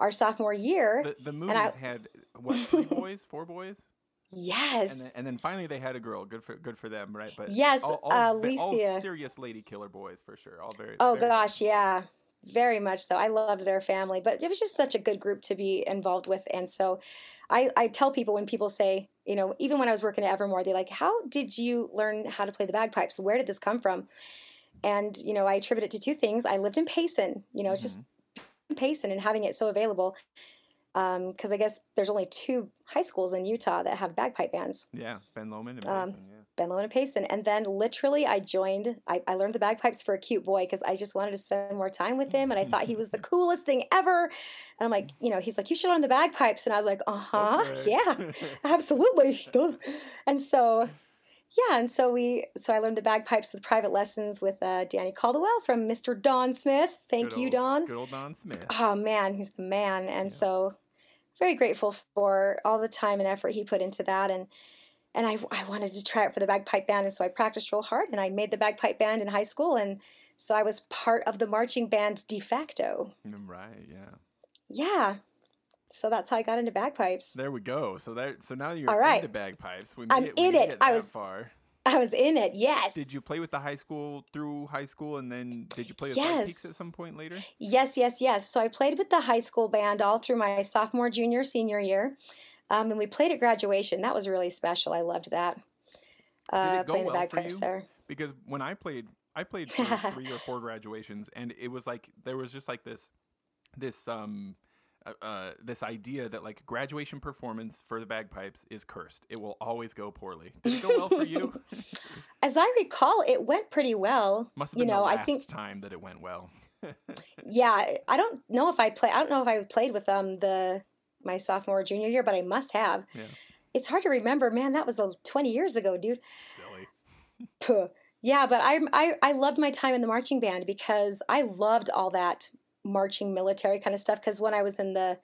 our sophomore year. The, the movies I- had what three boys, four boys, yes. and then, and then finally they had a girl. Good for good for them, right? But Yes, all, all, uh, ve- all Alicia. serious lady killer boys for sure. All very. Oh very gosh, yeah. Very much so. I loved their family, but it was just such a good group to be involved with. And so I, I tell people when people say, you know, even when I was working at Evermore, they're like, How did you learn how to play the bagpipes? Where did this come from? And, you know, I attribute it to two things. I lived in Payson, you know, just Payson and having it so available. Because I guess there's only two high schools in Utah that have bagpipe bands. Yeah, Ben Lomond and Um, yeah. Ben Lomond and Payson. And then literally I joined, I, I learned the bagpipes for a cute boy because I just wanted to spend more time with him and I thought he was the (laughs) coolest thing ever. And I'm like, you know, he's like, you should learn the bagpipes. And I was like, uh huh, Okay. yeah, (laughs) absolutely. (laughs) And so, yeah, and so we, so I learned the bagpipes with private lessons with uh, Danny Caldwell from Mr. Don Smith. Thank Good you, old- Don. Good old Don Smith. Oh man, he's the man. And so very grateful for all the time and effort he put into that and and I, I wanted to try it for the bagpipe band and so I practiced real hard and I made the bagpipe band in high school and so I was part of the marching band de facto. Mm, Right, yeah. Yeah. So that's how I got into bagpipes. There we go. So that so now you're All right. into bagpipes. We I'm we in made it. I was- far. (laughs) I was in it. Yes. Did you play with the high school through high school, and then did you play with Yes. Peaks at some point later? Yes, yes, yes. So I played with the high school band all through my sophomore, junior, senior year. Um, and we played at graduation. That was really special. I loved that. Uh, playing the well for bagpipes you? there. Because when I played, I played for (laughs) three or four graduations, and it was like there was just like this, this um, uh, uh, this idea that like graduation performance for the bagpipes is cursed. It will always go poorly. Did it go well for you? (laughs) As I recall, it went pretty well. Must have you know, the I last think time that it went well. (laughs) yeah, I don't know if I play. I don't know if I played with um the my sophomore or junior year, but I must have. Yeah. It's hard to remember, man. That was uh, twenty years ago, dude. Silly. Yeah, but I, I I loved my time in the marching band because I loved all that marching military kind of stuff. Because when I was in the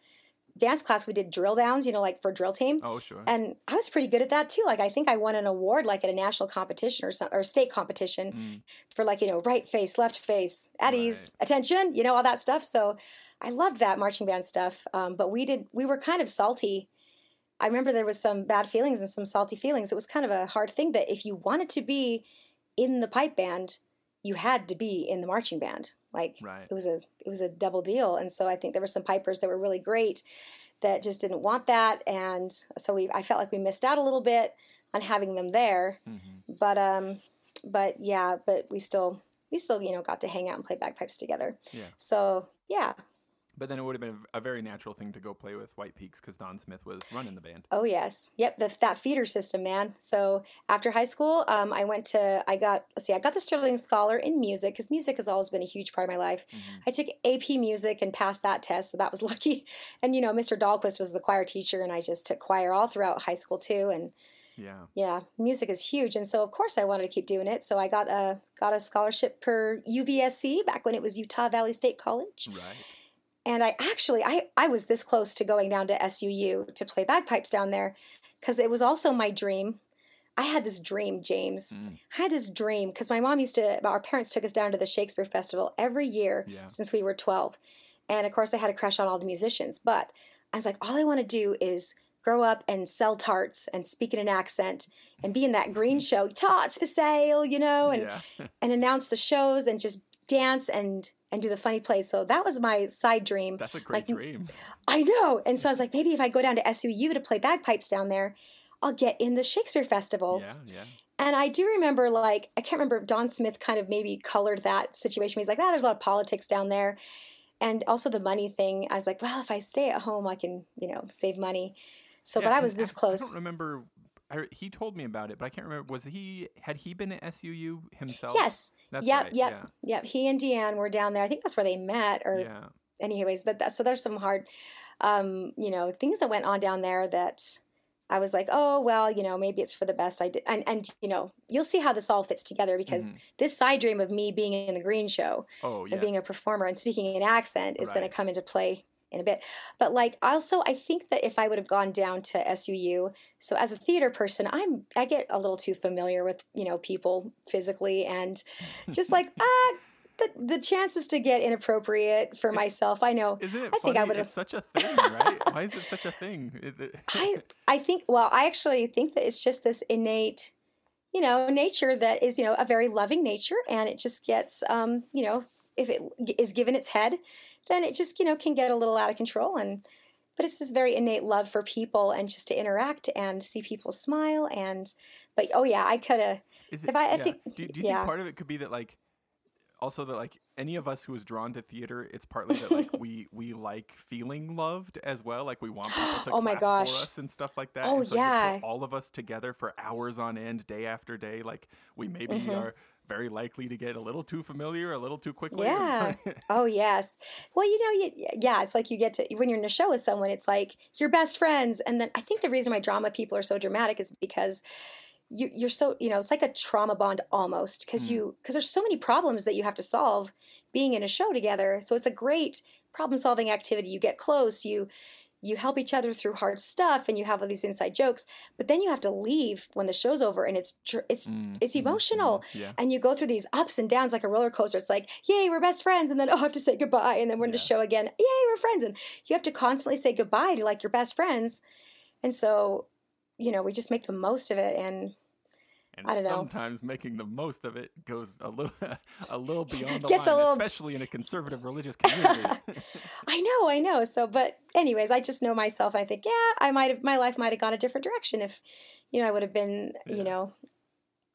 dance class, we did drill downs, you know, like for drill team. Oh sure. And I was pretty good at that too. Like I think I won an award like at a national competition or some or state competition Mm. for like, you know, right face, left face, at ease, attention, you know, all that stuff. So I loved that marching band stuff. Um, but we did we were kind of salty. I remember there was some bad feelings and some salty feelings. It was kind of a hard thing that if you wanted to be in the pipe band, you had to be in the marching band. Like Right. it was a it was a double deal. And so I think there were some pipers that were really great that just didn't want that and so we I felt like we missed out a little bit on having them there. Mhm. But um but yeah, but we still we still, you know, got to hang out and play bagpipes together. Yeah. So yeah. But then it would have been a, very natural thing to go play with White Peaks because Don Smith was running the band. Oh yes, yep. The, that feeder system, man. So after high school, um, I went to. I got. Let's see. I got the Sterling Scholar in music because music has always been a huge part of my life. Mhm. I took AP music and passed that test, so that was (laughs) lucky. And you know, Mr. Dahlquist was the choir teacher, and I just took choir all throughout high school too. And Yeah. yeah, music is huge, and so of course I wanted to keep doing it. So I got a got a scholarship per UVSC back when it was Utah Valley State College. Right. And I actually I I was this close to going down to SUU to play bagpipes down there cuz it was also my dream. I had this dream, James. Mm. I had this dream because my mom used to our parents took us down to the Shakespeare Festival every year Yeah. since we were 12. And of course I had a crush on all the musicians, but I was like all I want to do is grow up and sell tarts and speak in an accent and be in that green (laughs) show, tarts for sale, you know, and yeah. (laughs) and announce the shows and just dance and and do the funny plays. So that was my side dream. That's a great like, dream. I know. And so I was like, maybe if I go down to SUU to play bagpipes down there, I'll get in the Shakespeare Festival. Yeah. Yeah. And I do remember, like, I can't remember, Don Smith kind of maybe colored that situation. He's like, ah, there's a lot of politics down there. And also the money thing. I was like, well, if I stay at home, I can, you know, save money. So, Yeah, but I was this I close. don't remember. I, he told me about it, but I can't remember. Was he had he been at SUU himself? Yes. That's yep. right. Yep. Yep. He and Deanne were down there. I think that's where they met, or Yeah. yeah. anyways but that so there's some hard um you know things that went on down there that i was like oh well you know maybe it's for the best i did and and you know you'll see how this all fits together because Mhm. this side dream of me being in the green show Oh yeah. and being a performer and speaking an accent is going to come into play in a bit. But like also I think that if I would have gone down to SUU, so as a theater person, I'm I get a little too familiar with, you know, people physically and just like (laughs) ah the, the chances to get inappropriate for myself, I know. Isn't it I think I funny? would have such a thing, right? Why is it such a thing? (laughs) I (laughs) I think well, I actually think that it's just this innate, you know, nature that is you know a very loving nature, and it just gets um, you know if it is given its head, then it just you know can get a little out of control and. But it's this very innate love for people and just to interact and see people smile and, but oh yeah, I could have. If I- I yeah. think- do, do you yeah. think part of it could be that like also that like any of us who is drawn to theater, it's partly that like (laughs) we we like feeling loved as well. Like we want people to (gasps) Oh my gosh. for us and stuff like that. Oh, so yeah. all of us together for hours on end, day after day. Like we maybe Mhm. are very likely to get a little too familiar, a little too quickly. (laughs) Yeah. Oh yes. Well, you know, you, yeah, it's like you get to when you're in a show with someone, it's like you're best friends, and then I think the reason why drama people are so dramatic is because you, you're so you know it's like a trauma bond almost because Mm. you because there's so many problems that you have to solve being in a show together. So it's a great problem solving activity. You get close. You you help each other through hard stuff, and you have all these inside jokes. But then you have to leave when the show's over, and it's dr- it's Mm, it's mm, emotional mm, Yeah. and you go through these ups and downs like a roller coaster. It's like, yay, we're best friends, and then oh, I have to say goodbye, and then we're in the show again. Yay, we're friends, and you have to constantly say goodbye to like your best friends, and so, you know, we just make the most of it, and And I don't know. sometimes making the most of it goes a little (laughs) a little beyond the Gets line, little- especially in a conservative religious (laughs) community. I know, I know. So, but anyways, I just know myself. I think, yeah, I might have my life might have gone a different direction if, you know, I would have been, Yeah. you know,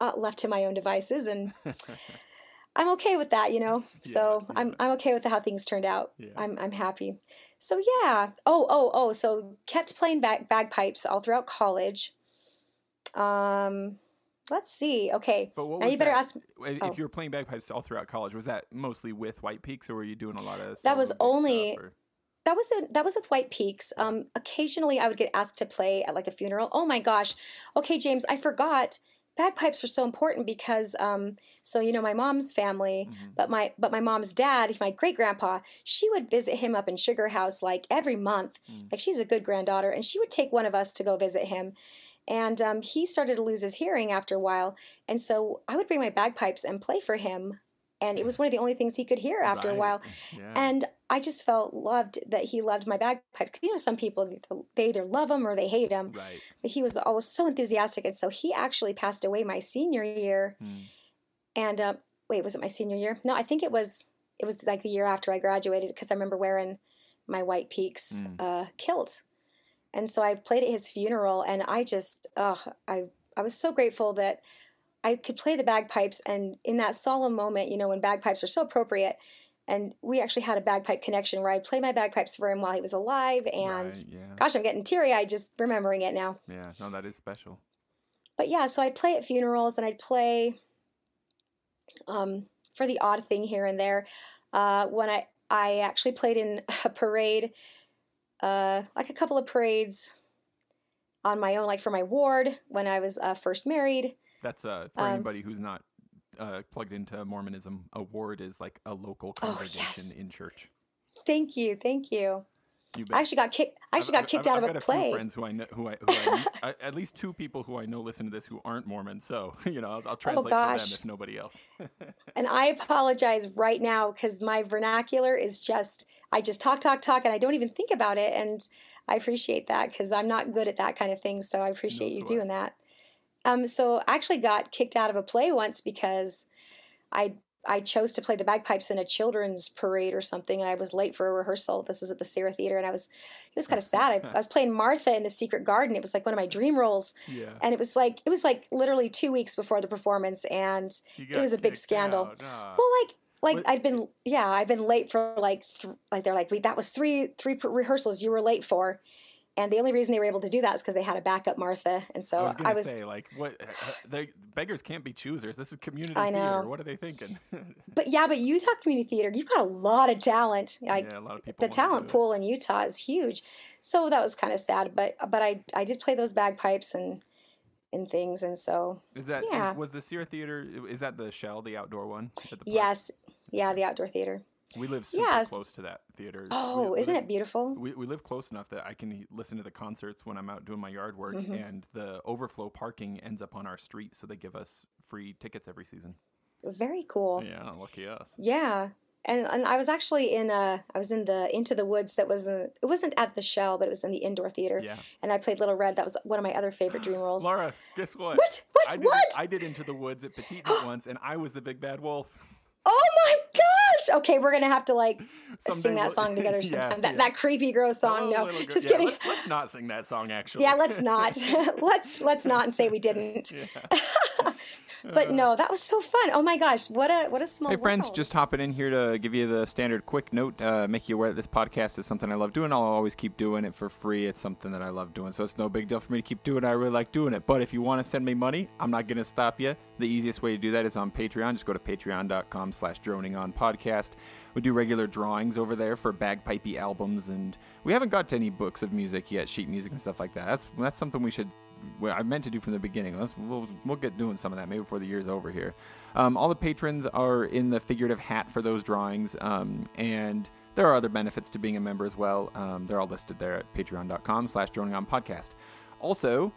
uh, left to my own devices, and (laughs) I'm okay with that, you know. So Yeah, I'm. I'm okay with how things turned out. Yeah. I'm I'm happy. So yeah. Oh oh oh. So kept playing bag, bagpipes all throughout college. Um, let's see. Okay. But what Now you better that- ask. If oh. you were playing bagpipes all throughout college, was that mostly with White Peaks, or were you doing a lot of? That was only- That was a, that was with White Peaks. Um, occasionally I would get asked to play at like a funeral. Oh my gosh. Okay, James, I forgot. Bagpipes are so important because um, so you know my mom's family, Mhm. but my but my mom's dad, my great grandpa, she would visit him up in Sugar House like every month. Mm. Like she's a good granddaughter, and she would take one of us to go visit him. And um, he started to lose his hearing after a while, and so I would bring my bagpipes and play for him, and it was one of the only things he could hear after a while. Yeah. And I just felt loved that he loved my bagpipes. 'Cause, You know, some people they either love them or they hate them. right. But he was always so enthusiastic, and so he actually passed away my senior year. Mm. And uh, wait, was it my senior year? No, I think it was. It was like the year after I graduated because I remember wearing my White Peaks Mm. uh, kilt, and so I played at his funeral, and I just, oh, I, I was so grateful that I could play the bagpipes, and in that solemn moment, you know, when bagpipes are so appropriate. And we actually had a bagpipe connection where I played my bagpipes for him while he was alive. And right, yeah. gosh, I'm getting teary eyed just remembering it now. Yeah. No, that is special. But yeah, so I'd play at funerals and I'd play um, for the odd thing here and there. Uh, when I I actually played in (laughs) a parade, uh, like a couple of parades on my own, like for my ward when I was uh, first married. That's uh for Um, anybody who's not uh, plugged into Mormonism. A ward is like a local Oh, congregation yes. in church. Thank you, thank you. You I actually got kicked. I actually got kicked out of I've a got play. friends who I know, who I, who I (laughs) at least two people who I know listen to this who aren't Mormon. So (laughs) you know, I'll, I'll translate for them Oh, if nobody else. (laughs) And I apologize right now because my vernacular is just, I just talk, talk, talk, and I don't even think about it. And I appreciate that because I'm not good at that kind of thing. So I appreciate you sweat. doing that. Um, so I actually got kicked out of a play once because I I chose to play the bagpipes in a children's parade or something, and I was late for a rehearsal. This was at the SCERA Theater, and I was it was kind of sad. I, I was playing Martha in the Secret Garden. It was like one of my dream roles, Yeah, and it was like it was like literally two weeks before the performance, and it was a big scandal. well, like like What- I'd been yeah I've been late for like th- like they're like wait that was three three rehearsals you were late for, and the only reason they were able to do that is because they had a backup Martha, and so I was I was say like what uh, uh, they, beggars can't be choosers. This is community I know. theater. What are they thinking? (laughs) but yeah but Utah Community Theater you've got a lot of talent like yeah, a lot of people. the talent pool in Utah is huge, so that was kind of sad but but I I did play those bagpipes and and things and so Is that Yeah. was the SCERA Theater? Is that the shell, the outdoor one? at the yes yeah the outdoor theater We live super Yes. close to that theater. Oh, we isn't live- it beautiful? We, we live close enough that I can listen to the concerts when I'm out doing my yard work, Mm-hmm. and the overflow parking ends up on our street, so they give us free tickets every season. Very cool. Yeah, lucky us. Yeah. And and I was actually in a I was in the Into the Woods that was uh it wasn't at the Shell, but it was in the indoor theater. Yeah. And I played Little Red. That was one of my other favorite dream (gasps) roles. Laura, guess what? What? What? I did, What? I did Into the Woods at Peteetneet (gasps) once, and I was the big bad wolf. Oh gosh! Okay, we're gonna have to like Someday sing that we'll- song together (laughs) Yeah, sometime. that yeah. that creepy gross oh, song. Hello, no, girl. just Yeah, kidding. Let's, let's not sing that song, (laughs) actually. Yeah, let's not. (laughs) let's let's not and say we didn't. But no, that was so fun. Oh my gosh, what a what a small. Hey friends, world. just hopping in here to give you the standard quick note, uh, make you aware that this podcast is something I love doing. I'll always keep doing it for free. It's something that I love doing, so it's no big deal for me to keep doing it. I really like doing it. But if you want to send me money, I'm not going to stop you. The easiest way to do that is on Patreon. Just go to patreon.com slash droning on podcast. We do regular drawings over there for bagpipey albums, and we haven't got to any books of music yet, sheet music and stuff like that. That's that's something we should well, I meant to do from the beginning. Let's we'll, we'll get doing some of that maybe before the year's over here. Um, all the patrons are in the figurative hat for those drawings, um, and there are other benefits to being a member as well. Um, they're all listed there at patreon.com/slash droning on podcast. Also,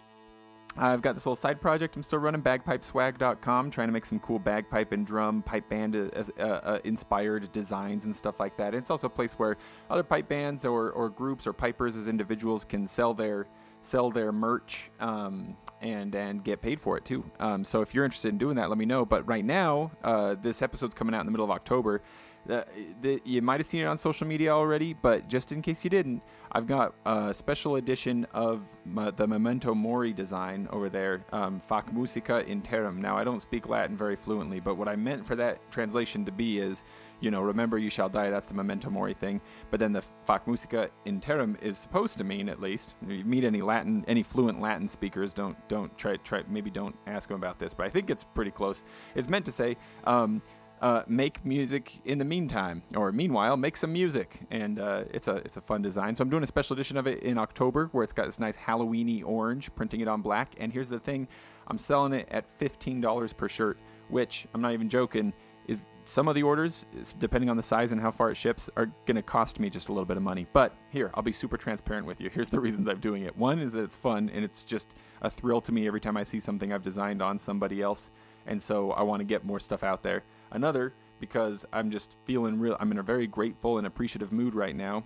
I've got this little side project I'm still running, bagpipeswag.com, trying to make some cool bagpipe and drum pipe band uh, uh, uh, inspired designs and stuff like that. It's also a place where other pipe bands or, or groups or pipers as individuals can sell their sell their merch um, and and get paid for it too. Um, so if you're interested in doing that, let me know. But right now, uh, this episode's coming out in the middle of October. Uh, the, you might have seen it on social media already, but just in case you didn't, I've got a special edition of my, the Memento Mori design over there, um, Fac Musica Interim. Now, I don't speak Latin very fluently, but what I meant for that translation to be is, you know, remember you shall die, that's the Memento Mori thing. But then the Fac Musica Interim is supposed to mean, at least, if you meet any Latin, any fluent Latin speakers, don't, don't try, try, maybe don't ask them about this, but I think it's pretty close. It's meant to say, um, uh, make music in the meantime, or meanwhile, make some music, and uh, it's a it's a fun design. So I'm doing a special edition of it in October, where it's got this nice Halloweeny orange, printing it on black. And here's the thing, I'm selling it at fifteen dollars per shirt, which I'm not even joking. Is some of the orders, depending on the size and how far it ships, are going to cost me just a little bit of money. But here, I'll be super transparent with you. Here's the (laughs) reasons I'm doing it. One is that it's fun, and it's just a thrill to me every time I see something I've designed on somebody else and so I want to get more stuff out there. Another because I'm just feeling real. I'm in a very grateful and appreciative mood right now,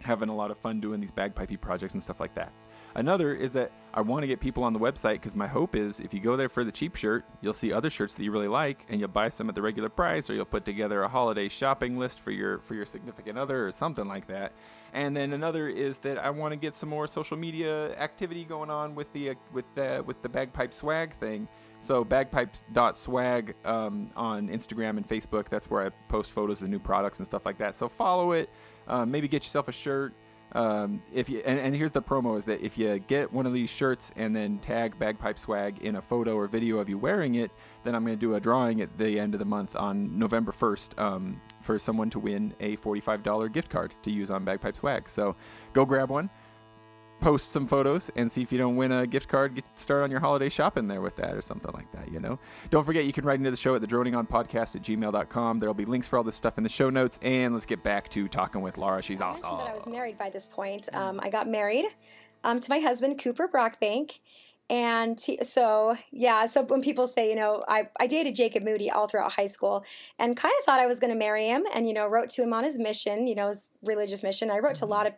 having a lot of fun doing these bagpipey projects and stuff like that. Another is that I want to get people on the website because my hope is if you go there for the cheap shirt, you'll see other shirts that you really like, and you'll buy some at the regular price, or you'll put together a holiday shopping list for your for your significant other or something like that. And then another is that I want to get some more social media activity going on with the uh, with the with the bagpipe swag thing. So bagpipes.swag um, on Instagram and Facebook. That's where I post photos of the new products and stuff like that. So follow it. Um, maybe get yourself a shirt. Um, if you and, and here's the promo is that if you get one of these shirts and then tag bagpipe swag in a photo or video of you wearing it, then I'm going to do a drawing at the end of the month on November 1st um, for someone to win a $45 gift card to use on bagpipe swag. So go grab one post some photos and see if you don't win a gift card get start on your holiday shopping there with that or something like that you know? Don't forget you can write into the show at the droning on podcast at gmail.com there'll be links for all this stuff in the show notes. And let's get back to talking with laura. She's I awesome. I was married by this point. Um, I got married um, to my husband, Cooper Brockbank. And he, so, yeah, so when people say, you know, I, I dated Jacob Moody all throughout high school and kind of thought I was going to marry him and, you know, wrote to him on his mission, you know, his religious mission. I wrote to a lot of,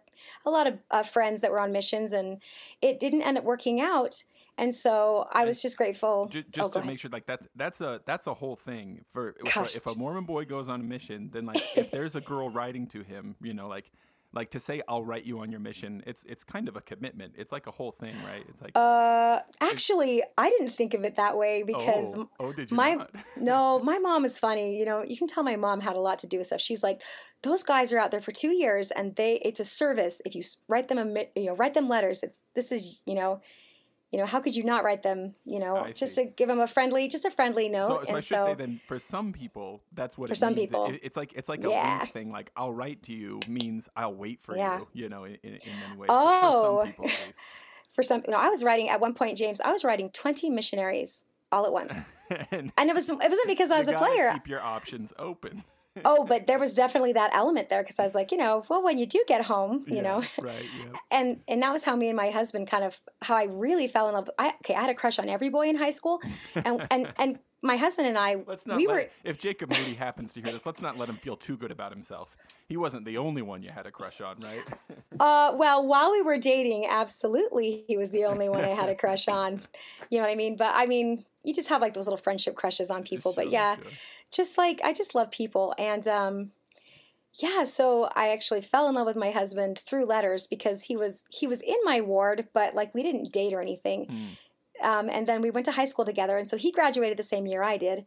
a lot of uh, friends that were on missions and it didn't end up working out. And so I was just grateful. Ju- oh, just go to ahead. make sure like that's that's a that's a whole thing for Gosh. if a mormon boy goes on a mission then like if (laughs) there's a girl writing to him you know like like to say i'll write you on your mission it's it's kind of a commitment it's like a whole thing right it's like Uh, actually, I didn't think of it that way because oh, oh did you my (laughs) no, my mom is funny. You know, you can tell my mom had a lot to do with stuff. She's like, those guys are out there for two years, and they it's a service. If you write them a you know write them letters, it's this is you know. You know, how could you not write them? You know, I just see. to give them a friendly, just a friendly note. so I and should so, say then for some people that's what For it some means. People. it- it's like it's like a Yeah. wink thing like I'll write to you means I'll wait for Yeah. you you know in, in, in many ways Oh. for some oh. people (laughs) for some, you know, I was writing at one point, James. I was writing twenty missionaries all at once, (laughs) and and it was it wasn't because I was a player. keep your options open oh, but there was (laughs) definitely that element there because I was like, you know, well, when you do get home, you Yeah, know, right? Yeah. (laughs) and and that was how me and my husband kind of how I really fell in love. I, okay, I had a crush on every boy in high school, and and and my husband and I, Let's not we let, were. if Jacob Moody happens to hear this, let's not let him feel too good about himself. He wasn't the only one you had a crush on, right? (laughs) Uh, well, while we were dating, absolutely, he was the only one I had a crush (laughs) on. You know what I mean? But I mean, you just have like those little friendship crushes on people. but yeah, sure. just like I just love people, and um, yeah. So I actually fell in love with my husband through letters because he was he was in my ward, but like we didn't date or anything. Mm. Um, and then we went to high school together, and so he graduated the same year I did.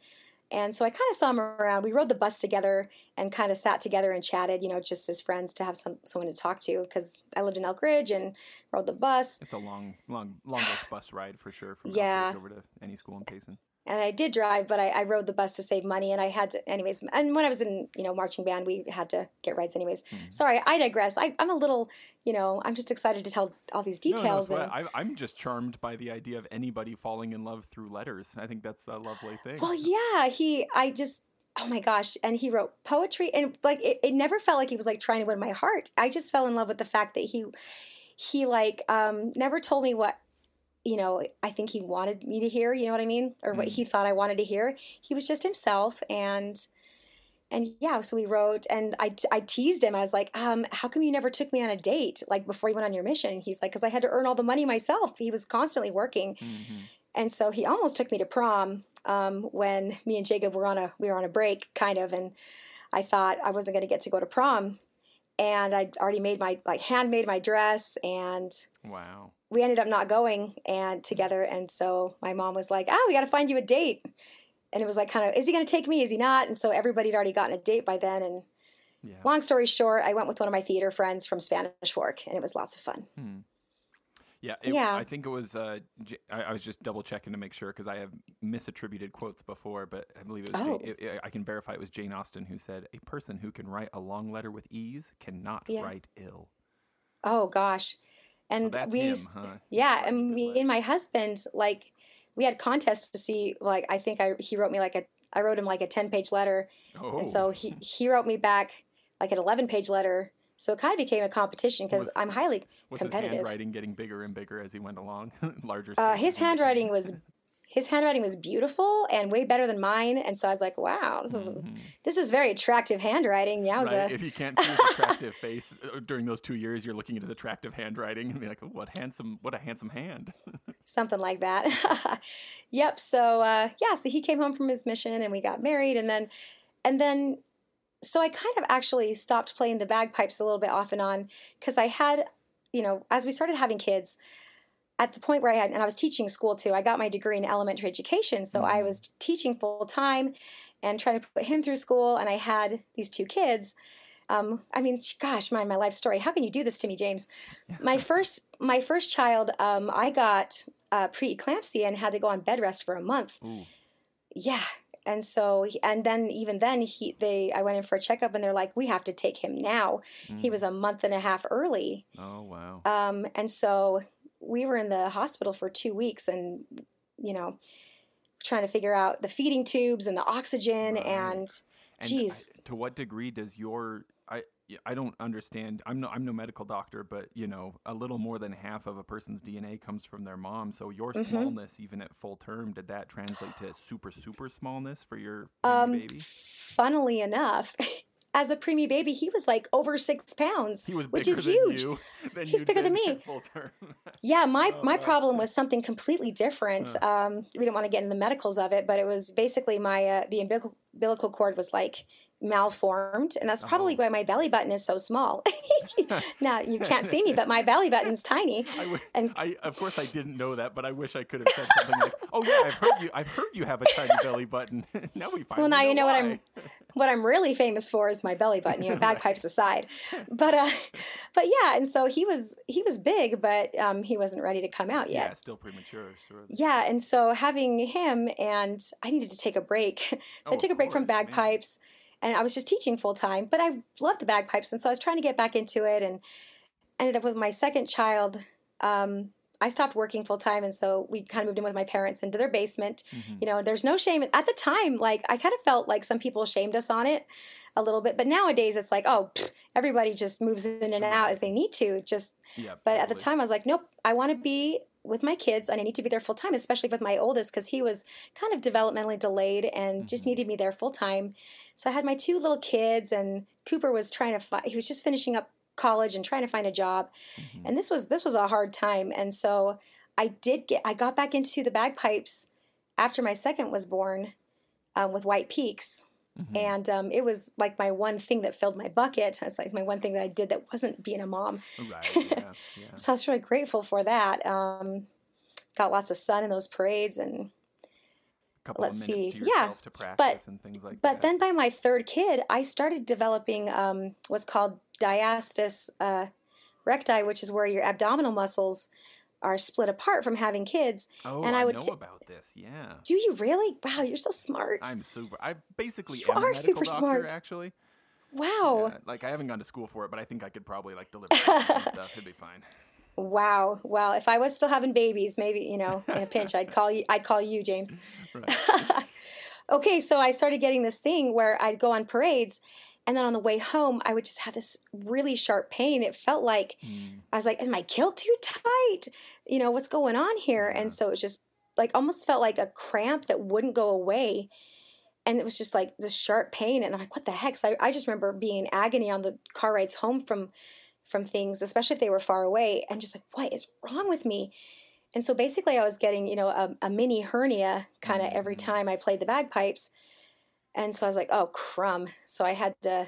And so I kind of saw him around. We rode the bus together and kind of sat together and chatted, you know, just as friends to have some someone to talk to because I lived in Elk Ridge and rode the bus. It's a long, long, long bus ride for sure from Yeah. Elk Ridge over to any school in Payson. And I did drive, but I, I rode the bus to save money, and I had to, anyways. And when I was in, you know, marching band, we had to get rides, anyways. Mm-hmm. Sorry, I digress. I, I'm a little, you know, I'm just excited to tell all these No, no, details. and- I, I'm just charmed by the idea of anybody falling in love through letters. I think that's a lovely thing. Well, yeah, he, I just, oh my gosh. And he wrote poetry and like, it, it never felt like he was like trying to win my heart. I just fell in love with the fact that he, he like, um, never told me what, you know, I think he wanted me to hear, you know what I mean? Or what Mm. he thought I wanted to hear. He was just himself. And, and yeah, so we wrote and I, I teased him. I was like, um, how come you never took me on a date? Like before you went on your mission? He's like, cause I had to earn all the money myself. He was constantly working. Mhm. And so he almost took me to prom um, when me and Jacob were on a we were on a break, kind of, and I thought I wasn't going to get to go to prom, and I'd already made my like handmade my dress, and Wow. we ended up not going and together. And so my mom was like, "Oh, we got to find you a date," and it was like kind of, "Is he going to take me? Is he not?" And so everybody had already gotten a date by then. And Yeah. long story short, I went with one of my theater friends from Spanish Fork, and it was lots of fun. Hmm. Yeah, it, Yeah. I think it was. Uh, J- I, I was just double checking to make sure because I have misattributed quotes before, but I believe it was. Oh. Jane, it, it- I can verify it was Jane Austen who said, "A person who can write a long letter with ease cannot Yeah. write ill." Oh gosh, So and that's we him, huh? Yeah, and me and my husband, like, we had contests to see. Like, I think I he wrote me like a I wrote him like a ten page letter, Oh, and so he he wrote me back like an eleven page letter. So it kind of became a competition because I'm highly was his handwriting getting bigger and bigger as he went along? (laughs) Larger. Uh, his handwriting was his handwriting was beautiful and way better than mine, and so I was like, wow, this is Mhm. this is very attractive handwriting. Yowza. Right. If you can't see his (laughs) attractive face uh, during those two years, you're looking at his attractive handwriting and be like, "What handsome! What a handsome hand!" (laughs) something like that. yep. So uh, yeah, so he came home from his mission, and we got married, and then, and then, so I kind of actually stopped playing the bagpipes a little bit off and on because I had, you know, as we started having kids. At the point where I had, and I was teaching school too, I got my degree in elementary education. So I Mhm. was teaching full time and trying to put him through school. And I had these two kids. Um, I mean, gosh, my my life story. How can you do this to me, James? My first my first child, um, I got uh, preeclampsia and had to go on bed rest for a month. Ooh. Yeah, and so and then even then he they I went in for a checkup and they're like, we have to take him now. He Mm. was a month and a half early, Oh wow. um, and so we were in the hospital for two weeks and you know trying to figure out the feeding tubes and the oxygen Right. and And Jeez. I- to what degree does your I don't understand. I'm no I'm no medical doctor, but you know, a little more than half of a person's DNA comes from their mom. So your Mhm. smallness, even at full term, did that translate to super super smallness for your baby? um, baby? funnily enough. (laughs) As a preemie baby, he was like over six pounds. He was which is than huge. you. (laughs) He's bigger than me. at Full term. (laughs) Yeah, my Oh, my problem was something completely different. Um, we didn't want to get in the medicals of it, but it was basically my uh, the umbilical cord was like malformed, and that's probably Oh. why my belly button is so small. (laughs) now you can't see me, but my belly button's tiny. (laughs) I, w- And- I of course I didn't know that, but I wish I could have said something like, "Oh yeah, I've heard you. I've heard you have a tiny belly button." (laughs) now we finally Well, now you know what. I'm what I'm really famous for is my belly button. You know, bagpipes aside, but uh, but yeah, and so he was he was big, but um, he wasn't ready to come out yet. Yeah, still premature. Sure. Yeah, and so having him and I needed to take a break. so Oh, I took a break from bagpipes. man. And I was just teaching full time, but I loved the bagpipes and so I was trying to get back into it and ended up with my second child. Um, I stopped working full time, and so we kind of moved in with my parents into their basement. Mhm. You know, there's no shame at the time. Like I kind of felt like some people shamed us on it a little bit, but nowadays it's like, oh, pfft, everybody just moves in and out as they need to. Just, Yeah. but at the time I was like, nope, I want to be with my kids and I need to be there full time, especially with my oldest because he was kind of developmentally delayed and just Mhm. needed me there full time. So I had my two little kids, and Cooper was trying to find. He was just finishing up college and trying to find a job, Mhm. and this was this was a hard time. And so I did get. I got back into the bagpipes after my second was born um, with White Peaks. Mhm. And um, it was like my one thing that filled my bucket. It's like my one thing that I did that wasn't being a mom. Right. Yeah. (laughs) Yeah. So I was really grateful for that. Um, got lots of sun in those parades and couple let's of minutes see. Yeah, yourself to practice and things like But that. then by my third kid, I started developing um, what's called diastasis uh, recti, which is where your abdominal muscles are split apart from having kids. oh, and I, I would know t- about this. Yeah. Do you really? Wow, you're so smart. I'm super. I basically You am a are medical super doctor, smart. actually. wow. Yeah, like I haven't gone to school for it, but I think I could probably like deliver stuff. It'd be fine. (laughs) Wow. Well, if I was still having babies, maybe, you know, in a pinch, I'd call you I'd call you, James. (laughs) (laughs) Okay, so I started getting this thing where I'd go on parades and then on the way home I would just have this really sharp pain. It felt like Mm, I was like, is my kilt too tight? You know, what's going on here? And so it was just like almost felt like a cramp that wouldn't go away. And it was just like this sharp pain. And I'm like, what the heck? So I, I just remember being in agony on the car rides home from from things, especially if they were far away, and just like, what is wrong with me? And so basically I was getting, you know, a, a mini hernia kind of every Mhm. time I played the bagpipes. And so I was like, oh crumb. So I had to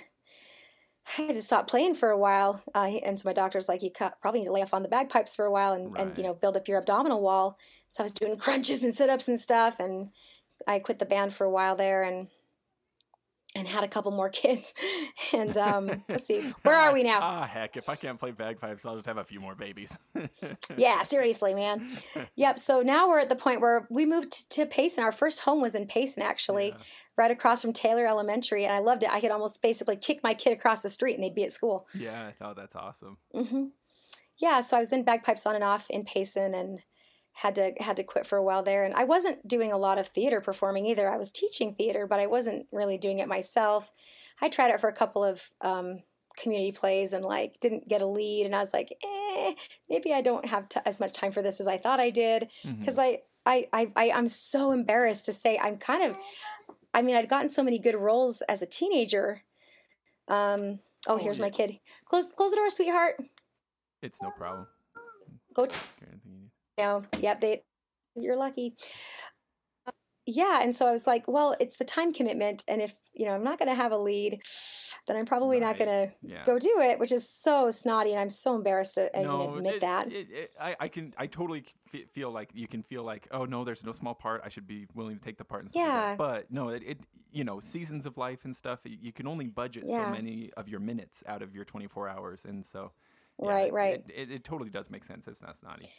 I had to stop playing for a while. Uh, and so my doctor's like, you probably need to lay off on the bagpipes for a while and, and you know build up your abdominal wall. So I was doing (laughs) crunches and sit ups and stuff. And I quit the band for a while there and and had a couple more (laughs) kids. And um, let's see, (laughs) where are we now? Ah, heck! If I can't play bagpipes, I'll just have a few more babies. (laughs) Yeah, seriously, man. Yep. So now we're at the point where we moved to Payson. Our first home was in Payson, actually, Yeah. right across from Taylor Elementary, and I loved it. I could almost basically kick my kid across the street, and they'd be at school. Yeah. Oh, that's awesome. hmm Yeah. So I was in bagpipes on and off in Payson, and had to had to quit for a while there. And I wasn't doing a lot of theater performing either. I was teaching theater, but I wasn't really doing it myself. I tried it for a couple of um, community plays and like didn't get a lead, and I was like, eh, maybe I don't have t- as much time for this as I thought I did Mhm. because I, I, I, I, I'm so embarrassed to say I'm kind of, I mean, I'd gotten so many good roles as a teenager. Um, oh, Oh, here's my kid. Close, close the door, sweetheart. It's no problem. Go t- Anything yep, they you're lucky. Um, yeah, and so I was like, well, it's the time commitment, and if you know I'm not going to have a lead, then I'm probably not going to Yeah. go do it, which is so snotty, and I'm so embarrassed to no, admit it, that. It, it, I, I can, I totally feel like you can feel like, oh no, there's no small part. I should be willing to take the part. And stuff like. Yeah. But no, it, it, you know, seasons of life and stuff. You can only budget Yeah. so many of your minutes out of your 24 hours, and so. yeah, Right, right. It, it, it totally does make sense. It's not snotty.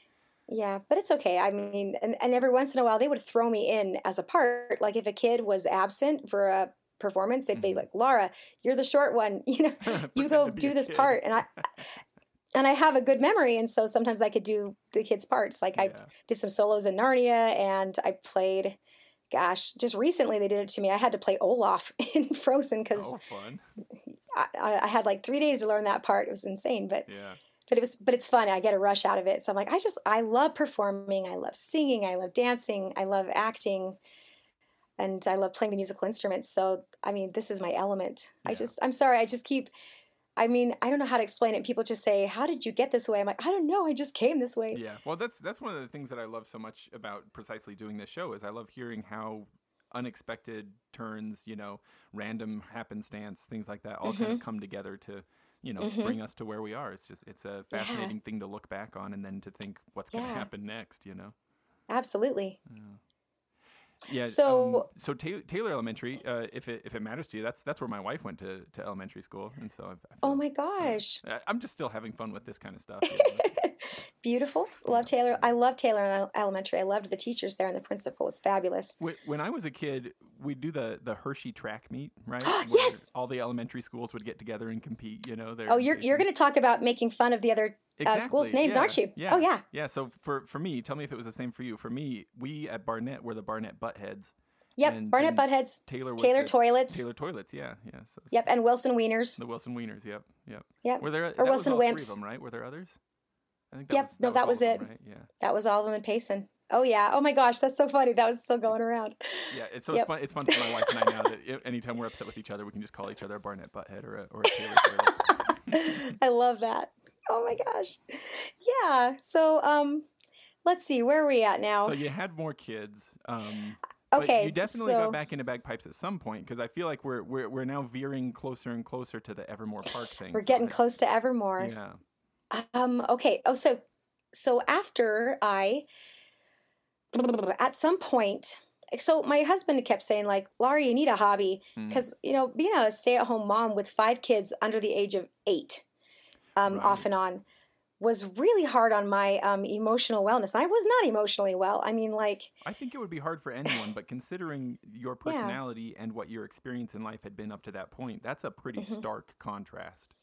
Yeah, but it's okay. I mean, and, and every once in a while they would throw me in as a part. Like if a kid was absent for a performance, they'd be Mhm. like, "Laura, you're the short one. (laughs) You know, (laughs) you go do this kid. part." And I and I have a good memory, and so sometimes I could do the kids' parts. Like I did some solos in Narnia, and I played. Gosh, just recently they did it to me. I had to play Olaf (laughs) in Frozen because Oh. I I had like three days to learn that part. It was insane, but Yeah. But it was but it's fun. I get a rush out of it. So i'm like i just i love performing. I love singing. I love dancing. I love acting. And i love playing the musical instruments. So i mean this is my element. I just i'm sorry. I just keep i mean i don't know how to explain it. People just say how did you get this way? I'm like i don't know. I just came this way. Yeah. Well, that's that's one of the things that I love so much about precisely doing this show is I love hearing how unexpected turns, you know, random happenstance, things like that, all kind of mm-hmm. come together to, you know, Mhm. bring us to where we are. It's just it's a Yeah. fascinating thing to look back on and then to think what's going to happen next. You know. absolutely Yeah. So- um, so Taylor, Taylor Elementary, uh, if it if it matters to you, that's that's where my wife went to, to elementary school, and so I've, I oh my gosh I- I'm just still having fun with this kind of stuff. you (laughs) know. (laughs) beautiful love taylor i love taylor elementary i loved the teachers there and the principal was fabulous when I was a kid, we'd do the the Hershey track meet, right? (gasps) Yes! Where All the elementary schools would get together and compete. You know. their- Oh, you're you're going to talk about making fun of the other uh, schools' names, yeah, aren't you? Yeah. Oh yeah. Yeah. So for for me, tell me if it was the same for you. For me, we at Barnett were the Barnett Buttheads. Yep. And Barnett then Buttheads, Taylor Taylor the- Toilets. Taylor Toilets. Yeah. Yeah. So Yep, and Wilson Wieners. The Wilson Wieners. Yep. Yep. Yep. Were there Or Wilson Wimps. of them, right? Were there others? Think Yep, no, that all was of them, it. right? Yeah. That was all of them in Payson. Oh yeah. Oh my gosh, that's so funny. That was still going around. Yeah, it's so Yep. it's fun. It's fun for my wife and I now that anytime we're upset with each other, we can just call each other a Barnett butthead or a, or a. (laughs) I love that. Oh my gosh. Yeah. So um let's see, where are we at now? So you had more kids. Um, but okay. you definitely so, got back into bagpipes at some point because I feel like we're, we're we're now veering closer and closer to the Evermore Park thing. We're getting close to Evermore. Yeah. Um, okay. Oh, so so after I (laughs) at some point so my husband kept saying like laurie you need a hobby because you know being a stay-at-home mom with five kids under the age of eight um, Right. off and on was really hard on my um, emotional wellness i was not emotionally well i mean like I think it would be hard for anyone, but considering your (laughs) Yeah. personality and what your experience in life had been up to that point, that's a pretty Mhm. stark contrast.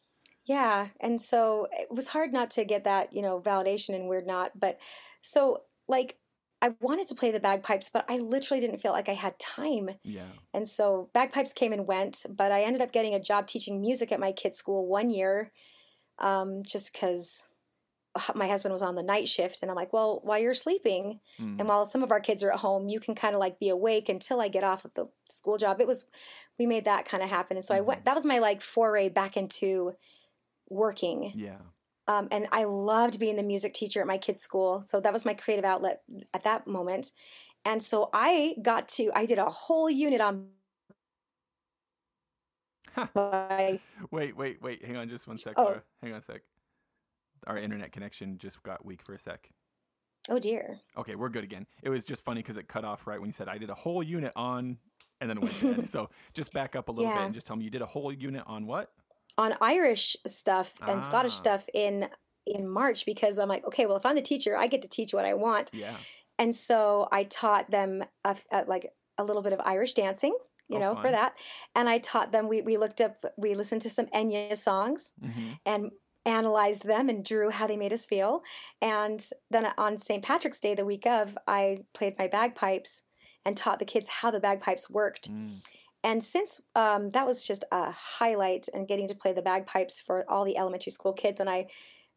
Yeah, and so it was hard not to get that, you know, validation and weird not. But so like I wanted to play the bagpipes, but I literally didn't feel like I had time. Yeah. And so bagpipes came and went, but I ended up getting a job teaching music at my kids' school one year, um, just because my husband was on the night shift, and I'm like, well, while you're sleeping, Mm. and while some of our kids are at home, you can kind of like be awake until I get off of the school job. It was, we made that kind of happen, and so I went. That was my like foray back into working. Yeah. Um, and I loved being the music teacher at my kids' school. So that was my creative outlet at that moment. And so I got to, I did a whole unit on my, Wait, wait, wait. Hang on just one sec. Oh. Laura. Hang on a sec. Our internet connection just got weak for a sec. oh dear. Okay, we're good again. It was just funny because it cut off right when you said I did a whole unit on, and then it went dead. (laughs) so just back up a little Yeah. bit and just tell me you did a whole unit on what? On Irish stuff and Scottish Ah. stuff in in March because I'm like, okay, well, if I'm the teacher, I get to teach what I want. Yeah. And so I taught them a, a- like a little bit of Irish dancing, you Oh, know, for that. And I taught them, we, we looked up, we listened to some Enya songs hmm and analyzed them and drew how they made us feel. And then on St. Patrick's Day, the week of, I played my bagpipes and taught the kids how the bagpipes worked. Mm. And since um, that was just a highlight and getting to play the bagpipes for all the elementary school kids, and I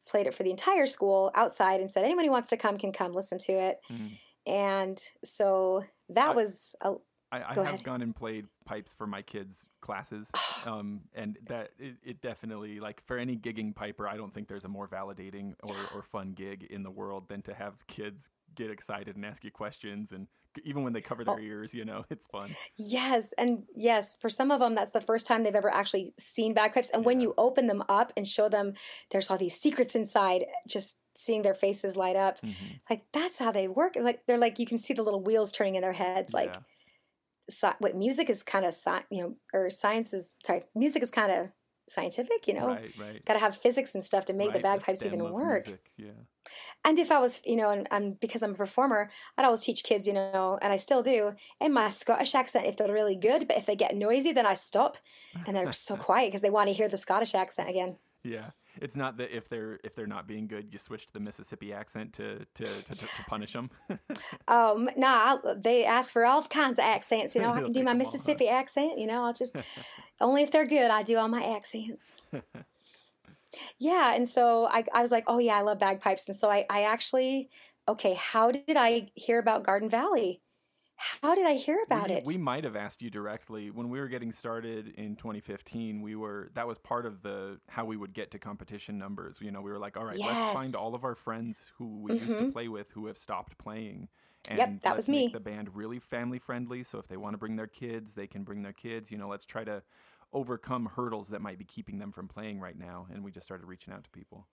played it for the entire school outside and said, anyone who wants to come can come listen to it. Mhm. And so that I- was a, I, I Go have ahead. gone and played pipes for my kids' classes, (sighs) um, and that it, it definitely like for any gigging piper, I don't think there's a more validating or, or fun gig in the world than to have kids get excited and ask you questions, and even when they cover their Oh. ears, you know, (laughs) it's fun. Yes, and yes, for some of them, that's the first time they've ever actually seen bagpipes. And when you open them up and show them there's all these secrets inside, just seeing their faces light up, Mhm. like that's how they work. Like they're like you can see the little wheels turning in their heads. Like Yeah. sci- what music is kind of sci- you know, or science is sorry, music is kind of scientific. You know, right, right. got to have physics and stuff to make the Right, bagpipes stem even work. music, Yeah. And if I was, you know, and, and because I'm a performer, I'd always teach kids, you know, and I still do, in my Scottish accent if they're really good. But if they get noisy, then I stop, and they're so (laughs) quiet because they want to hear the Scottish accent again. Yeah, it's not that if they're if they're not being good, you switch to the Mississippi accent to to to, to, punish them. (laughs) Um, I, they ask for all kinds of accents. You know, I can do my my 'em all, huh? Mississippi accent. You know, I'll just (laughs) only if they're good, I do all my accents. (laughs) yeah, and so I, I was like, oh yeah, I love bagpipes, and so I, I actually, okay, how did I hear about Garden Valley? How did I hear about we, it? We might have asked you directly when we were getting started in 2015. We were that was part of the how we would get to competition numbers. You know, we were like, all right, let's find all of our friends who we used to Mhm. play with who have stopped playing. And Yep, that let's was make me. the band really family friendly. So if they want to bring their kids, they can bring their kids. You know, let's try to overcome hurdles that might be keeping them from playing right now. And we just started reaching out to people.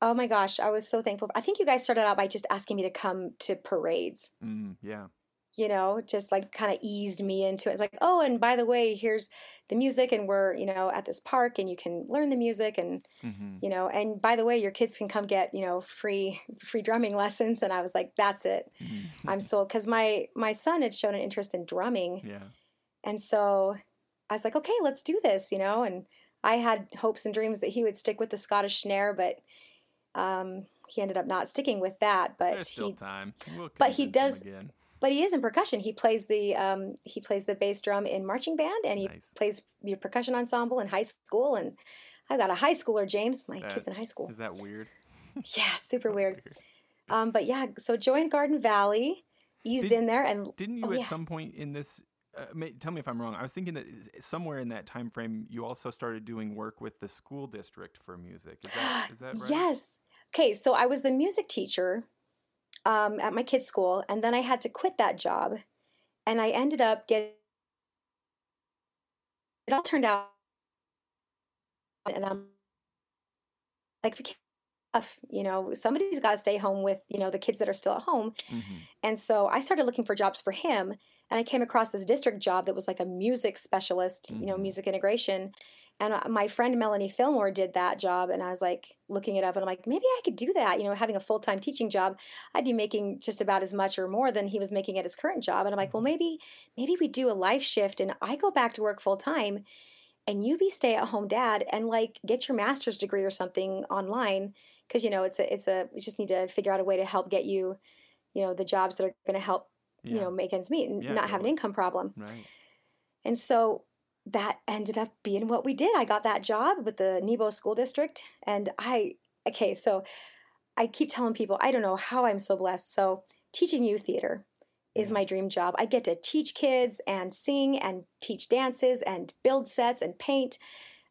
Oh my gosh, I was so thankful. I think you guys started out by just asking me to come to parades, Mm, yeah. You know, just like kind of eased me into it. It's like, oh, and by the way, here's the music, and we're, you know, at this park, and you can learn the music, and hmm you know, and by the way, your kids can come get, you know, free free drumming (laughs) lessons. And I was like, that's it, I'm (laughs) sold, because my my son had shown an interest in drumming, yeah. And so I was like, okay, let's do this, you know. And I had hopes and dreams that he would stick with the Scottish snare, but um, he ended up not sticking with that. But There's he. We'll but he does- Again. But he is in percussion. He plays the um, he plays the bass drum in marching band, and he Nice. plays your percussion ensemble in high school. And I got a high schooler, James. My That- kid's in high school. Is that weird? (laughs) Yeah, super So weird. Um, but yeah, so joined Garden Valley, eased Did- in there, and Didn't you Oh, at yeah. some point in this? Uh, may, tell me if I'm wrong. I was thinking that somewhere in that time frame, you also started doing work with the school district for music. Is that (gasps) is that right? Yes. Okay, so I was the music teacher um, at my kids' school, and then I had to quit that job, and I ended up getting. It all turned out, and I'm like, for kids, tough, you know, somebody's got to stay home with you know the kids that are still at home, hmm and so I started looking for jobs for him, and I came across this district job that was like a music specialist, you know, Mhm. music integration. And uh, my friend Melanie Fillmore did that job, and I was like looking it up, and I'm like, maybe I could do that. You know, having a full time teaching job, I'd be making just about as much or more than he was making at his current job. And I'm like, well, maybe maybe we do a life shift, and I go back to work full time, and you be stay at home dad, and like get your master's degree or something online, because you know it's a it's a we just need to figure out a way to help get you, you know, the jobs that are going to help Yeah. you know make ends meet and Yeah, not have an income problem. Right. And so that ended up being what we did. I got that job with the Nebo School District. And I, okay, so I keep telling people, I don't know how I'm so blessed. So teaching youth theater is my dream job. I get to teach kids and sing and teach dances and build sets and paint.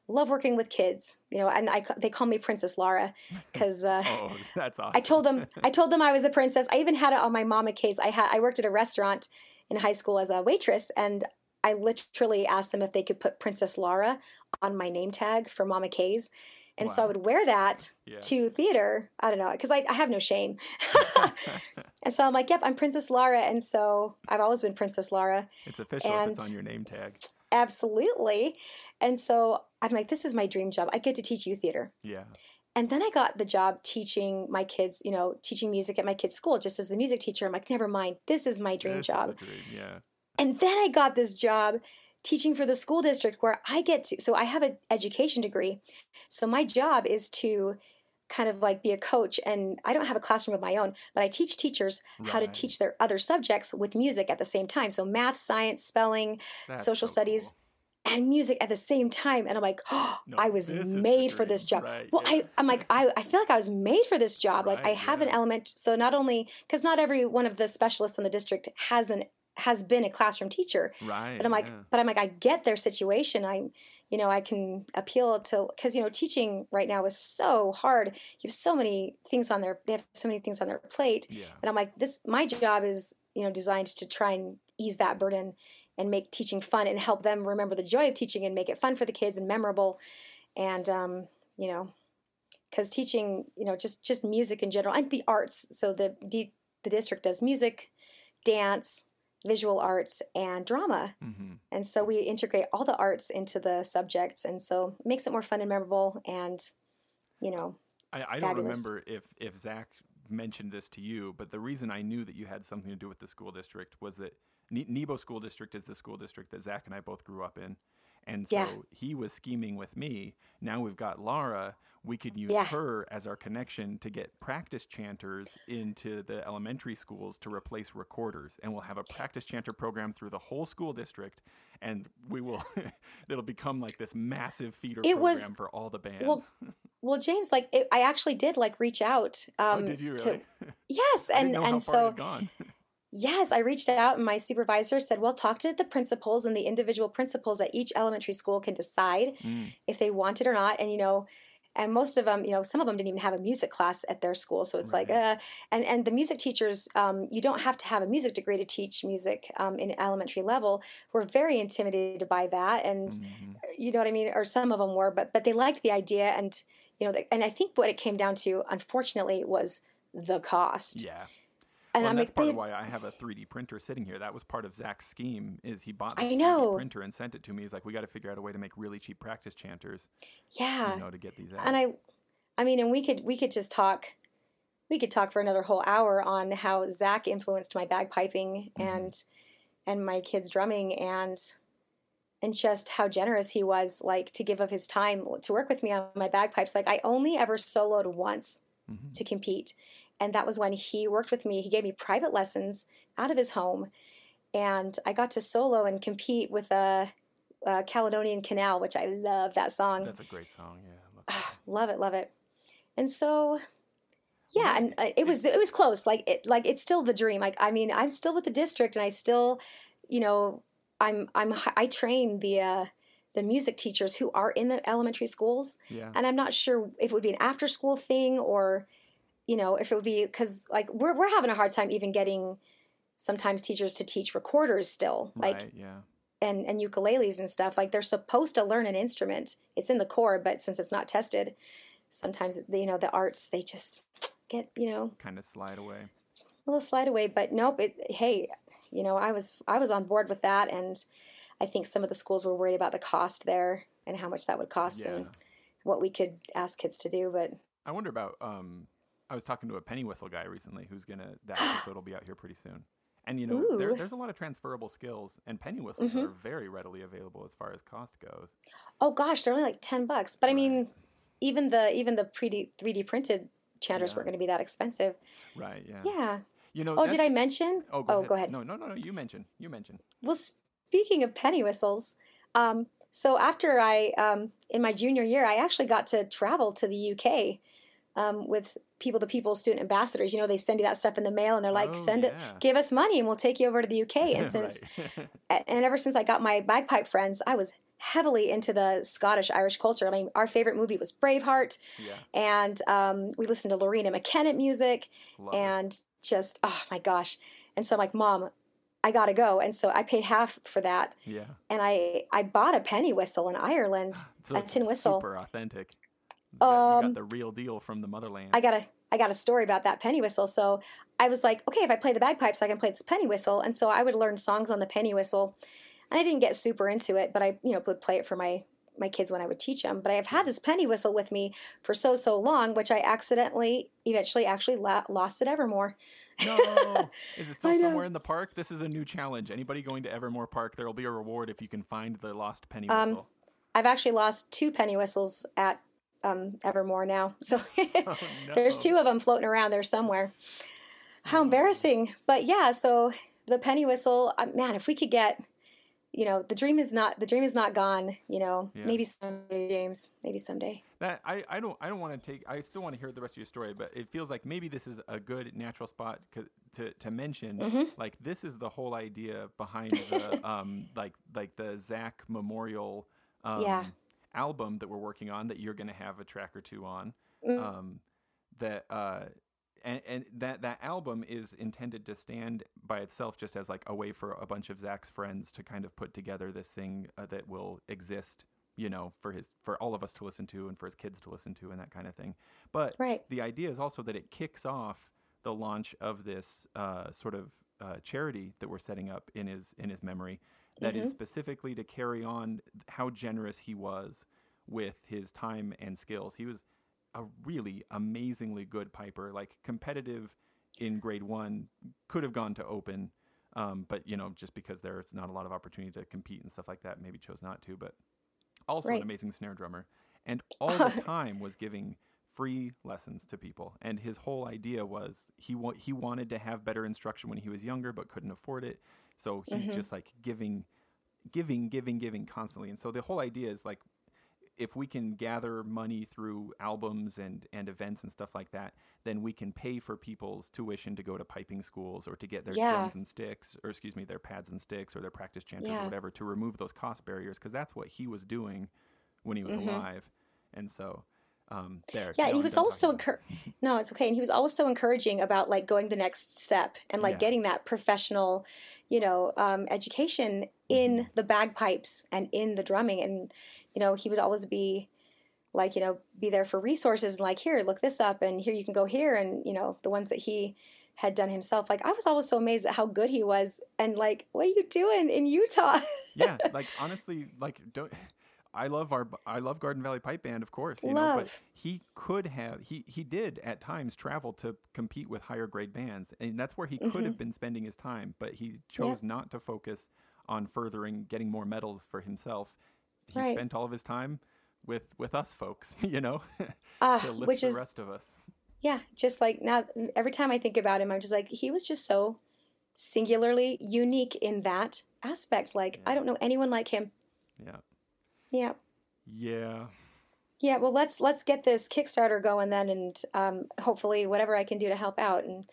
Love working with kids, you know, and I, they call me Princess Lara (laughs) because uh, Oh, that's awesome. I told them I told them I was a princess. I even had it on my mama case. I had I worked at a restaurant in high school as a waitress and I literally asked them if they could put Princess Laura on my name tag for Mama K's. And so I would wear that yeah. to theater. I don't know, because I, I have no shame. (laughs) and so I'm like, yep, I'm Princess Laura. And so I've always been Princess Laura. it's official if it's on your name tag. Absolutely. And so I'm like, this is my dream job. I get to teach you theater. Yeah. And then I got the job teaching my kids, you know, teaching music at my kids' school just as the music teacher. I'm like, never mind, this is my dream job. dream, Yeah. And then I got this job teaching for the school district where I get to, so I have an education degree. So my job is to kind of like be a coach and I don't have a classroom of my own, but I teach teachers how to teach their other subjects with music at the same time. So math, science, spelling, That's social so studies, cool. and music at the same time. And I'm like, oh, (gasps) No, I was this is the made for this job. Right, well, yeah. I, I'm like, I, I feel like I was made for this job. like I Right, have an element. So not only, because not every one of the specialists in the district has an, has been a classroom teacher. Right. But I'm like, yeah. but I'm like, I get their situation. I, you know, I can appeal to, because, you know, teaching right now is so hard. You have so many things on their, they have so many things on their plate. Yeah. And I'm like, this, my job is, you know, designed to try and ease that burden and make teaching fun and help them remember the joy of teaching and make it fun for the kids and memorable. And, um, you know, because teaching, you know, just, just music in general and the arts. So the, the, the district does music, dance, visual arts, and drama. hmm And so we integrate all the arts into the subjects. And so it makes it more fun and memorable. And, you know, I, I don't remember if if Zach mentioned this to you, but the reason I knew that you had something to do with the school district was that ne- Nebo School District is the school district that Zach and I both grew up in, and so Yeah. he was scheming with me. Now we've got Laura. We could use Yeah. her as our connection to get practice chanters into the elementary schools to replace recorders, and we'll have a practice chanter program through the whole school district, and we will. (laughs) it'll become like this massive feeder It program was- for all the bands. well, well, James, like it, I actually did like reach out. Um, oh, did you to- really? (laughs) yes, I and and so it had gone. (laughs) Yes, I reached out and my supervisor said, well, talk to the principals and the individual principals at each elementary school can decide Mm, if they want it or not. And, you know, and most of them, you know, some of them didn't even have a music class at their school. So it's like, uh, and, and the music teachers, um, you don't have to have a music degree to teach music um, in elementary level. We're very intimidated by that. And, mhm. you know what I mean? Or some of them were, but, but they liked the idea. And, you know, the, and I think what it came down to, unfortunately, was the cost. Yeah. And well, I'm that's like, part they, of why I have a 3D printer sitting here. That was part of Zach's scheme. Is he bought I this 3D printer and sent it to me? He's like, we got to figure out a way to make really cheap practice chanters, yeah. you know, to get these out. and i i mean and we could we could just talk we could talk for another whole hour on how zach influenced my bagpiping Mhm. and and my kids drumming and and just how generous he was like to give of his time to work with me on my bagpipes like i only ever soloed once Mhm. to compete and that was when he worked with me he gave me private lessons out of his home and i got to solo and compete with a, a caledonian canal which i love that song That's a great song. Yeah. Love love it love it and so yeah and uh, it was it was close like it like it's still the dream like i mean i'm still with the district and i still you know i'm i'm i train the uh the music teachers who are in the elementary schools yeah. and i'm not sure if it would be an after school thing or you know if it would be because like we're, we're having a hard time even getting sometimes teachers to teach recorders still like right. Yeah. and and ukuleles and stuff like they're supposed to learn an instrument it's in the core but since it's not tested sometimes you know the arts they just get you know Kind of slide away. a little slide away but nope it hey you know i was i was on board with that and i think some of the schools were worried about the cost there and how much that would cost Yeah. and what we could ask kids to do but I wonder about. Um, I was talking to a penny whistle guy recently who's gonna. That episode will be out here pretty soon. And you know, there, there's a lot of transferable skills, and penny whistles Mhm. are very readily available as far as cost goes. oh gosh they're only like 10 bucks but i mean even the even the pre 3d printed chanters Yeah. weren't going to be that expensive Right. Yeah. yeah You know. oh did i mention Oh, go, oh, ahead. go ahead No, no, no, no. You mentioned. You mentioned. Well, speaking of penny whistles, um, so after I, um, in my junior year, I actually got to travel to the UK um, with people, the people's student ambassadors. You know, they send you that stuff in the mail, and they're like, Oh, "Send it, give us money, and we'll take you over to the UK." (laughs) And since, (laughs) and ever since I got my bagpipe friends, I was heavily into the Scottish Irish culture. I mean, our favorite movie was Braveheart, yeah. and um, we listened to Loreena McKennitt music Love it. and just oh my gosh and so i'm like mom i gotta go and so i paid half for that Yeah. and i i bought a penny whistle in ireland (sighs) So a tin whistle Super authentic. You got, you Um, got the real deal from the motherland. i got a i got a story about that penny whistle so i was like okay if i play the bagpipes i can play this penny whistle and so i would learn songs on the penny whistle and i didn't get super into it but i you know would play it for my my kids when i would teach them but i've had this penny whistle with me for so so long which i accidentally eventually actually la- lost at evermore no. (laughs) Is it still somewhere in the park? This is a new challenge. Anybody going to Evermore Park, there will be a reward if you can find the lost penny Um, whistle. I've actually lost two penny whistles at um, Evermore now. (laughs) So (laughs) Oh, there's two of them floating around there somewhere. How Oh. embarrassing. But yeah, so the penny whistle, uh, man, if we could get, you know, the dream is not the dream is not gone. You know, Yeah. maybe someday, James. Maybe someday. That I, I don't I don't want to take I still want to hear the rest of your story, but it feels like maybe this is a good natural spot to to mention Mhm. like this is the whole idea behind the (laughs) um like like the Zach Memorial um, Yeah. Album that we're working on that you're going to have a track or two on Mm. um that uh and, and that that album is intended to stand by itself just as like a way for a bunch of Zach's friends to kind of put together this thing uh, that will exist you know for his for all of us to listen to and for his kids to listen to and that kind of thing but Right. the idea is also that it kicks off the launch of this uh, sort of uh, charity that we're setting up in his in his memory that is Mhm. specifically to carry on how generous he was with his time and skills he was a really amazingly good piper, like competitive in grade one, could have gone to open, um, but you know, just because there's not a lot of opportunity to compete and stuff like that, maybe chose not to. But also Right. an amazing snare drummer, and (laughs) all the time was giving free lessons to people. And his whole idea was he wa- he wanted to have better instruction when he was younger, but couldn't afford it. So he's Mhm. just like giving, giving, giving, giving constantly. And so the whole idea is like if we can gather money through albums and, and events and stuff like that, then we can pay for people's tuition to go to piping schools or to get their Yeah. drums and sticks, or excuse me, their pads and sticks or their practice chanters Yeah. or whatever to remove those cost barriers because that's what he was doing when he was Mhm. alive. And so um, there. Yeah, and he was also encour- no, it's okay. And he was also encouraging about like going the next step and like Yeah. getting that professional, you know, um, education in Mm-hmm. the bagpipes and in the drumming. And you know, he would always be like, you know, be there for resources and like, here, look this up, and here you can go here, and you know, the ones that he had done himself. Like, I was always so amazed at how good he was, and like, what are you doing in Utah? yeah, (laughs) like honestly, like don't. I love our I love Garden Valley Pipe Band, of course, you know, but Love. he could have he he did at times travel to compete with higher grade bands, and that's where he could Mhm. have been spending his time, but he chose not to focus on furthering getting more medals for himself. He Right. spent all of his time with with us folks, (laughs) you know, Ah, to lift which the is rest of us. yeah, just like now every time I think about him, I'm just like he was just so singularly unique in that aspect. Like I don't know anyone like him. Yeah. Yeah. Yeah. Yeah, well let's let's get this Kickstarter going then and um, hopefully whatever I can do to help out and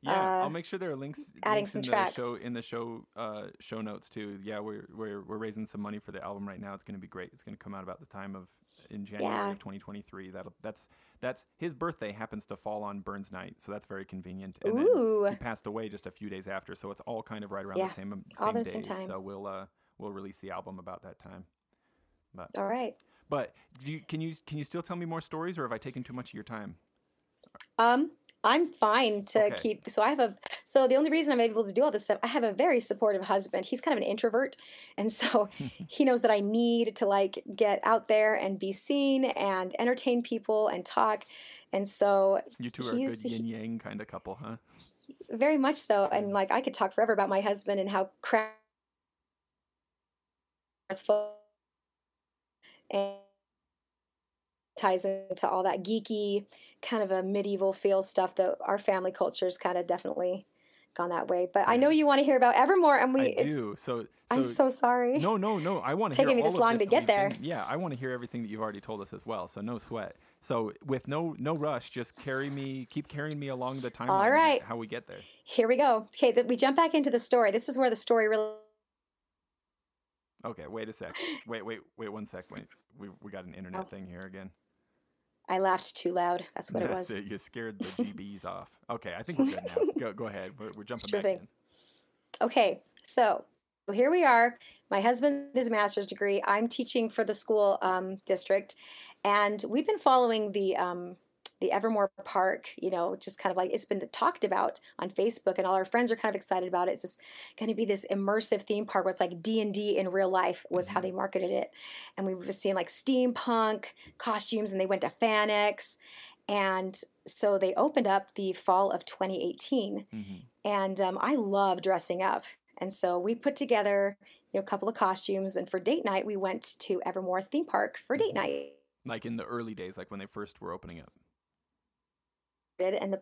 Yeah, I'll Uh, make sure there are links, adding links some in tracks. the show in the show uh, show notes too. Yeah, we're we're we're raising some money for the album right now. It's going to be great. It's going to come out about the time of in January Yeah. of 2023. That'll that's that's his birthday happens to fall on Burns Night, so that's very convenient. And then Ooh. he passed away just a few days after, so it's all kind of right around Yeah, the same all same the days. same time. So we'll uh we'll release the album about that time. But all right. but do you, can you can you still tell me more stories, or have I taken too much of your time? Um, I'm fine to Okay. keep. So I have a. So the only reason I'm able to do all this stuff, I have a very supportive husband. He's kind of an introvert, and so (laughs) he knows that I need to like get out there and be seen and entertain people and talk. And so You two are a good yin yang kind of couple, huh? very much so. And like I could talk forever about my husband and how crap (laughs) and ties into all that geeky kind of a medieval feel stuff that our family culture's kind of definitely gone that way. But I know you want to hear about Evermore, and we. I do. So, so, I'm so sorry. No, no, no. I want to taking me this long to get there. been- yeah, I want to hear everything that you've already told us as well. So no sweat. So with no no rush, just carry me, keep carrying me along the timeline. All right. How we get there. Here we go. Okay, th- we jump back into the story. This is where the story really. Okay. Wait a sec. (laughs) Wait, wait, wait. One sec. Wait. We we got an internet Oh. thing here again. I laughed too loud. That's what That's it was. it. You scared the (laughs) GBs off. Okay. I think we're good now. (laughs) Go go ahead. We're, we're jumping Sure back thing. in. Okay, so here we are. My husband has a master's degree. I'm teaching for the school um, district, and we've been following the um, the Evermore Park. You know, just kind of like it's been talked about on Facebook, and all our friends are kind of excited about it. It's just going to be this immersive theme park where it's like D and D in real life was how they marketed it, and we were seeing like steampunk costumes, and they went to FanX. And so they opened up the fall of 2018 hmm and um, I love dressing up. And so we put together you know, a couple of costumes, and for date night, we went to Evermore theme park for date night. Like in the early days, like when they first were opening up. And the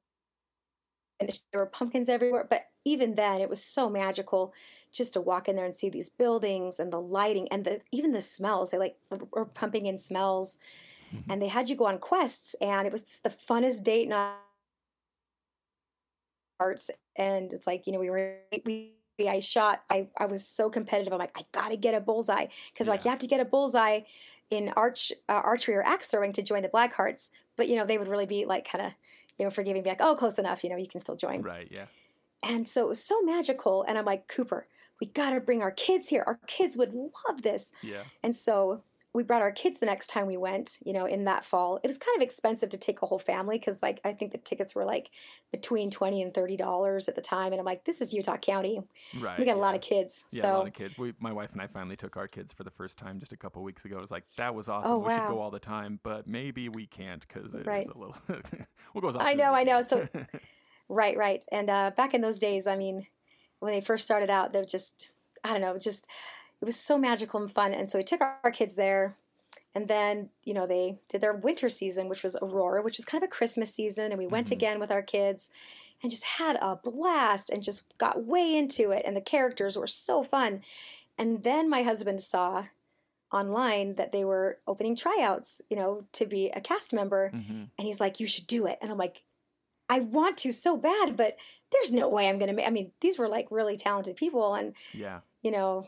and there were pumpkins everywhere, but even then, it was so magical just to walk in there and see these buildings and the lighting and the even the smells. They like were pumping in smells, and they had you go on quests, and it was the funnest date night. Arts and it's like you know we were we I shot I I was so competitive I'm like I gotta get a bullseye because like you have to get a bullseye in arch uh, archery or axe throwing to join the Black Hearts but you know they would really be like kind of you know forgiving be like oh close enough you know you can still join Right. Yeah. and so it was so magical and I'm like Cooper we gotta bring our kids here our kids would love this Yeah. and so we brought our kids the next time we went, you know, in that fall. It was kind of expensive to take a whole family because, like, I think the tickets were like between twenty and thirty dollars at the time. And I'm like, this is Utah County. Right. We got a lot of kids, Yeah, so a lot of kids. We, my wife and I finally took our kids for the first time just a couple weeks ago. It was like that was awesome. Oh, we should go all the time, but maybe we can't because it is Right. a little. (laughs) we'll go as I know, I know. So- (laughs) right, right. And uh, back in those days, I mean, when they first started out, they were just, I don't know, just it was so magical and fun. And so we took our, our kids there. And then, you know, they did their winter season, which was Aurora, which was kind of a Christmas season. And we went Mhm. again with our kids and just had a blast and just got way into it. And the characters were so fun. And then my husband saw online that they were opening tryouts, you know, to be a cast member. Mhm. And he's like, you should do it. And I'm like, I want to so bad, but there's no way I'm going to make, I mean, these were like really talented people and, Yeah. you know,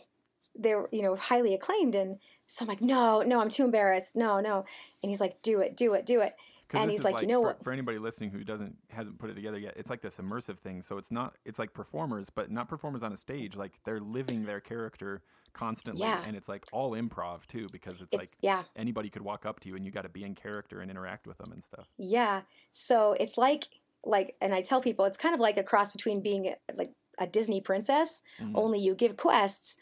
they were, you know, highly acclaimed. And so I'm like, no, no, I'm too embarrassed. No, no. And he's like, do it, do it, do it And he's is like, you know for, what? For anybody listening who doesn't hasn't put it together yet, it's like this immersive thing. So it's not. It's like performers, but not performers on a stage. Like they're living their character constantly, Yeah. and it's like all improv too, because it's, It's, like yeah, anybody could walk up to you and you got to be in character and interact with them and stuff. yeah. So it's like, like, and I tell people, it's kind of like a cross between being like a Disney princess, Mhm. only you give quests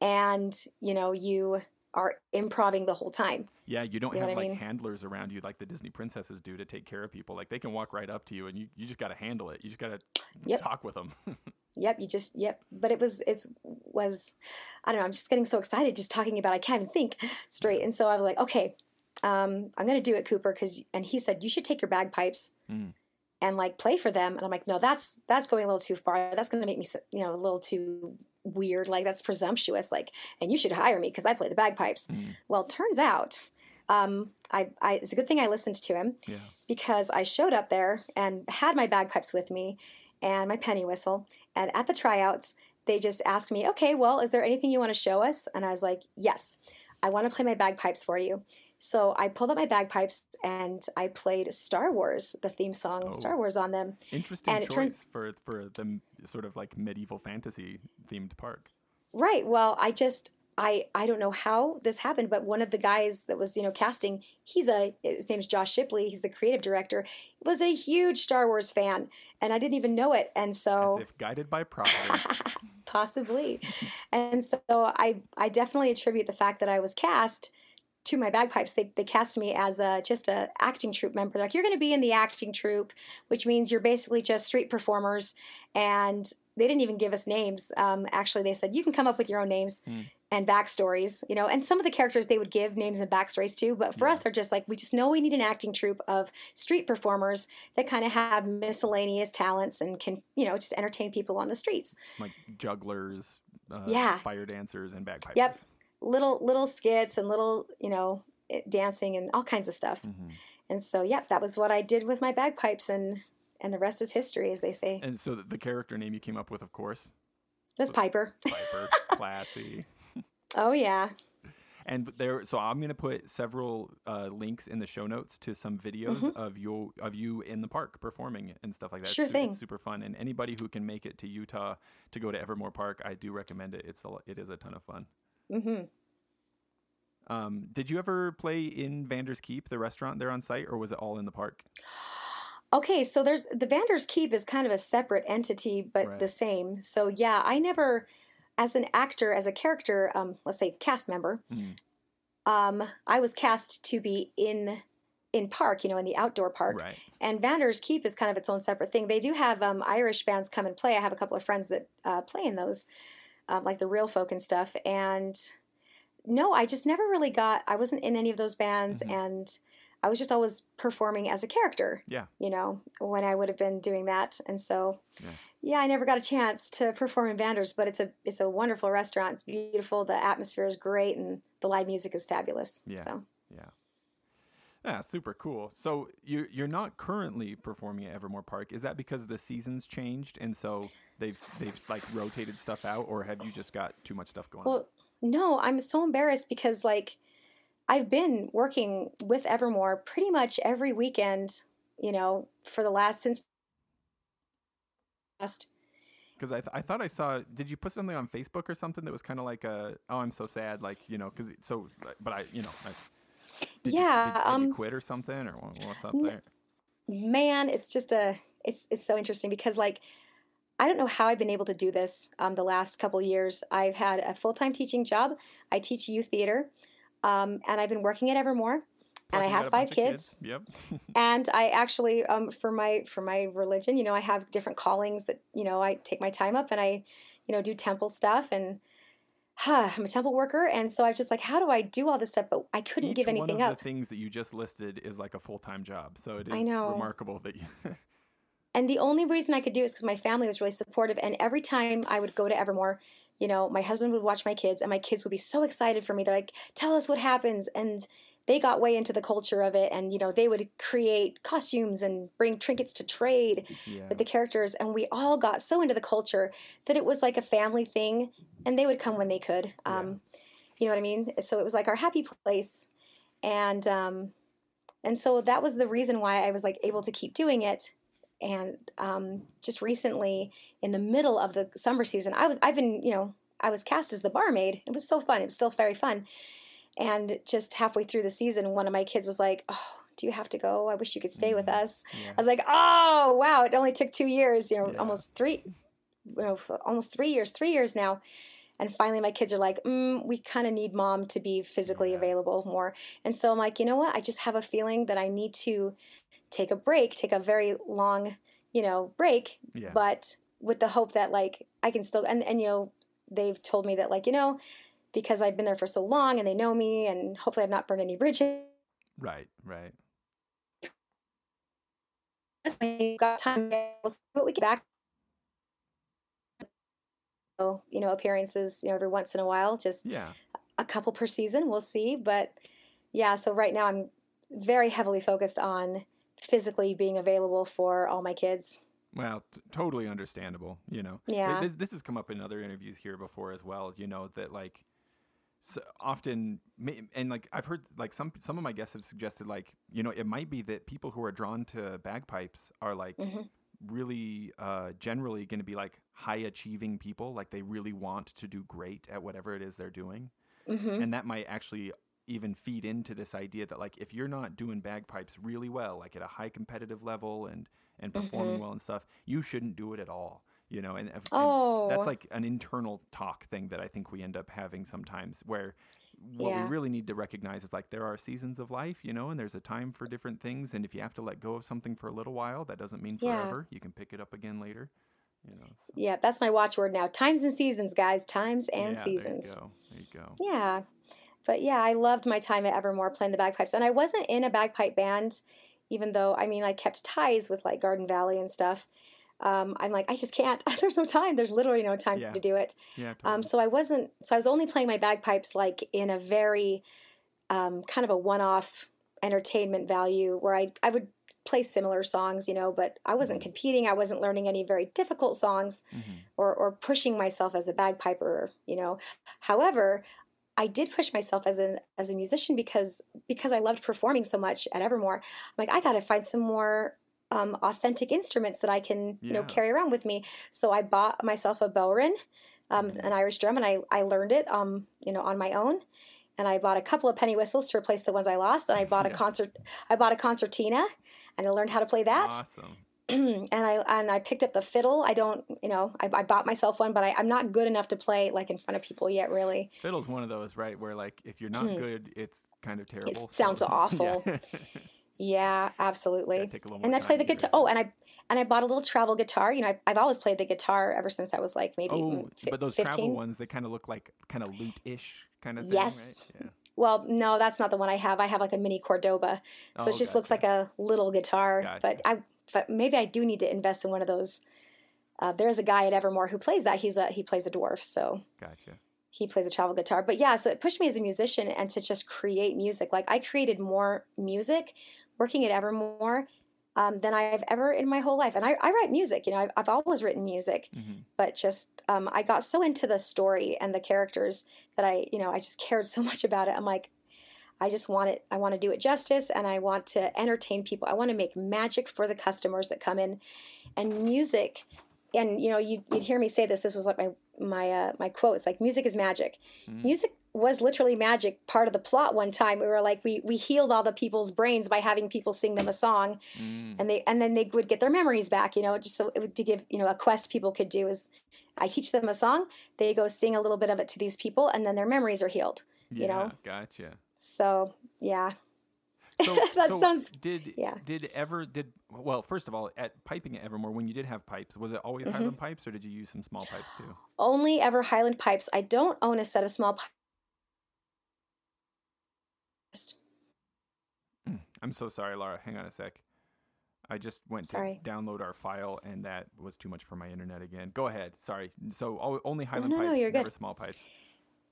and, you know, you are improving the whole time. Yeah, you don't You have like mean? handlers around you like the Disney princesses do to take care of people. Like they can walk right up to you and you, you just got to handle it. You just got to Yep. talk with them. (laughs) Yep, you just yep. But it was it's was, I don't know, I'm just getting so excited just talking about. It. I can't even think straight, and so I was like, okay, um, I'm gonna do it, Cooper, because and he said you should take your bagpipes. Mm. And like play for them, and I'm like, no, that's that's going a little too far. That's going to make me, you know, a little too weird. Like that's presumptuous. Like, and you should hire me because I play the bagpipes. Mm. Well, turns out, um, I, I it's a good thing I listened to him Yeah. because I showed up there and had my bagpipes with me and my penny whistle. And at the tryouts, they just asked me, okay, well, is there anything you want to show us? And I was like, yes, I want to play my bagpipes for you. So I pulled up my bagpipes and I played Star Wars, the theme song Oh. Star Wars on them. Interesting And choice turns- for for the sort of like medieval fantasy themed park. Right. Well, I just I I don't know how this happened, but one of the guys that was you know casting, he's a his name's Josh Shipley. He's the creative director. Was a huge Star Wars fan, and I didn't even know it. And so As if guided by providence. (laughs) possibly, and so I I definitely attribute the fact that I was cast to my bagpipes. They they cast me as a just a acting troupe member. They're like you're going to be in the acting troupe, which means you're basically just street performers. And they didn't even give us names. Um, actually, they said you can come up with your own names Hmm. and backstories. You know, and some of the characters they would give names and backstories too. But for Yeah. us, they're just like we just know we need an acting troupe of street performers that kind of have miscellaneous talents and can you know just entertain people on the streets. like jugglers, uh, Yeah. fire dancers, and bagpipers. Yep. Little little skits and little you know eh, dancing and all kinds of stuff. hmm And so, yep, that was what I did with my bagpipes, and and the rest is history, as they say. And so the, the character name you came up with, of course, was Piper. Piper, (laughs) classy. Oh yeah, And there, so I'm gonna put several uh, links in the show notes to some videos Mhm. of you of you in the park performing and stuff like that. Sure it's, thing. It's super fun, and anybody who can make it to Utah to go to Evermore Park, I do recommend it. It's a, it is a ton of fun. Hmm Um, did you ever play in Vander's Keep, the restaurant there on site, or was it all in the park? Okay, so there's the Vander's Keep is kind of a separate entity, but Right. the same. So yeah, I never, as an actor, as a character, um, let's say cast member, Mm. um, I was cast to be in in park, you know, in the outdoor park. Right. And Vander's Keep is kind of its own separate thing. They do have um, Irish bands come and play. I have a couple of friends that uh, play in those, um, like the Real Folk and stuff. And no, I just never really got. I wasn't in any of those bands, Mhm. and I was just always performing as a character. Yeah. You know, when I would have been doing that, and so Yeah. yeah, I never got a chance to perform in Vander's, but it's a it's a wonderful restaurant. It's beautiful. The atmosphere is great, and the live music is fabulous. Yeah. So Yeah. Super cool. So you you're not currently performing at Evermore Park. Is that because the seasons changed and so they've they've like rotated stuff out, or have you just got too much stuff going on? Well, no, I'm so embarrassed because like I've been working with Evermore pretty much every weekend, you know, for the last since last Because I, th- I thought I saw. Did you put something on Facebook or something that was kind of like a oh I'm so sad like you know because so but I you know I, did you- Yeah, did, did you um, quit or something or what's up there? man, it's just a it's it's so interesting because like I don't know how I've been able to do this um, the last couple years. I've had a full time teaching job. I teach youth theater, um, and I've been working at Evermore, Plus and I have five of kids. Yep. (laughs) and I actually um, for my for my religion, you know, I have different callings that you know I take my time up and I, you know, do temple stuff and. I'm a temple worker, and so I was just like, "How do I do all this stuff?" But I couldn't Each give anything one of up. the things that you just listed is like a full time job, so it is I know. remarkable that you. (laughs) And the only reason I could do it is because my family was really supportive. And every time I would go to Evermore, you know, my husband would watch my kids, and my kids would be so excited for me. They're like, "Tell us what happens!" And they got way into the culture of it, and you know, they would create costumes and bring trinkets to trade yeah. with the characters, and we all got so into the culture that it was like a family thing, and they would come when they could. Yeah. Um, You know what I mean? So it was like our happy place, and um, and so that was the reason why I was like able to keep doing it. And um, just recently, in the middle of the summer season, I was I've been you know I was cast as the barmaid. It was so fun. It was still very fun. And just halfway through the season, one of my kids was like, "Oh, do you have to go? I wish you could stay with Mhm. us." yeah. I was like, "Oh, wow! It only took two years. You know, Yeah. almost three, you know, almost three years. Three years now." And finally, my kids are like, mm, "We kind of need mom to be physically Yeah. available more." And so I'm like, you know what? I just have a feeling that I need to take a break, take a very long, you know, break, but with the hope that like I can still and and you know they've told me that like you know because I've been there for so long and they know me and hopefully I've not burned any bridges. Right, right. We've got time. We'll what we get back. So, you know, appearances, you know, every once in a while, just Yeah. a couple per season. We'll see. But yeah, so right now I'm very heavily focused on physically being available for all my kids. Well, t- totally understandable. You know, Yeah. This, this has come up in other interviews here before as well. You know that like so often, and like I've heard like some some of my guests have suggested like you know it might be that people who are drawn to bagpipes are like Mhm. really uh, generally going to be like high achieving people. Like they really want to do great at whatever it is they're doing, hmm and that might actually even feed into this idea that like if you're not doing bagpipes really well like at a high competitive level and and performing Mhm. well and stuff you shouldn't do it at all you know and, uh, and Oh, that's like an internal talk thing that i think we end up having sometimes where what Yeah. we really need to recognize is like there are seasons of life you know and there's a time for different things and if you have to let go of something for a little while that doesn't mean Yeah. forever you can pick it up again later you know so- yeah, that's my watchword now. Times and seasons, guys. Times and yeah, seasons. there you go there you go Yeah. But yeah, I loved my time at Evermore playing the bagpipes. And I wasn't in a bagpipe band, even though, I mean, I kept ties with like Garden Valley and stuff. Um, I'm like, I just can't. (laughs) There's no time. There's literally no time Yeah. to do it. yeah totally. Um, so I wasn't, so I was only playing my bagpipes like in a very um, kind of a one off entertainment value where I, I would play similar songs, you know, but I wasn't competing. I wasn't learning any very difficult songs Mhm. or, or pushing myself as a bagpiper, you know. However, I did push myself as an as a musician because because I loved performing so much at Evermore. I'm like, I gotta find some more um, authentic instruments that I can, you know, carry around with me. So I bought myself a bodhrán, um, an Irish drum, and I, I learned it, um, you know, on my own. And I bought a couple of penny whistles to replace the ones I lost. And I bought a (laughs) concert, I bought a concertina, and I learned how to play that awesome (clears throat) and I and I picked up the fiddle. I don't, you know, I, I bought myself one, but I, I'm not good enough to play like in front of people yet. Really, Fiddle's one of those, right? Where like if you're not Hmm. good, it's kind of terrible. sounds (laughs) so- awful. Yeah. (laughs) yeah, absolutely. Gotta take a little and I play the guitar. Oh, and I and I bought a little travel guitar. You know, I, I've always played the guitar ever since I was like maybe Oh, mm, fi- but those 15. travel ones, they kind of look like kind of lute-ish kind of thing, Yes. right? Well, no, that's not the one I have. I have like a mini Cordoba, so Oh, it just looks like a little guitar. Gotcha. But I, but maybe I do need to invest in one of those. Uh, there's a guy at Evermore who plays that. He's a he plays a dwarf, so gotcha. he plays a travel guitar. But yeah, so it pushed me as a musician and to just create music. Like I created more music working at Evermore um, than I've ever in my whole life. And I, I write music, you know, I've, I've always written music, hmm but just um, I got so into the story and the characters that I, you know, I just cared (laughs) so much about it. I'm like, I just want it. I want to do it justice, and I want to entertain people. I want to make magic for the customers that come in, and music. And you know, you'd, you'd hear me say this. This was like my my uh, my quote. It's like music is magic. Mm. Music was literally magic. Part of the plot. One time, we were like, we we healed all the people's brains by having people sing them a song, Mm. and they and then they would get their memories back. You know, just so it would to give you know a quest people could do is, I teach them a song. They go sing a little bit of it to these people, and then their memories are healed. Yeah, you know? gotcha. So yeah, (laughs) So, That so sounds- Did yeah. did ever did well? First of all, at piping at Evermore, when you did have pipes, was it always Mhm. Highland pipes, or did you use some small pipes too? only ever Highland pipes. I don't own a set of small pipes. Mm. I'm so sorry, Laura. Hang on a sec. I just went Sorry. to download our file, and that was too much for my internet again. Go ahead. Sorry. So only Highland no, no, pipes, you're good. never small pipes.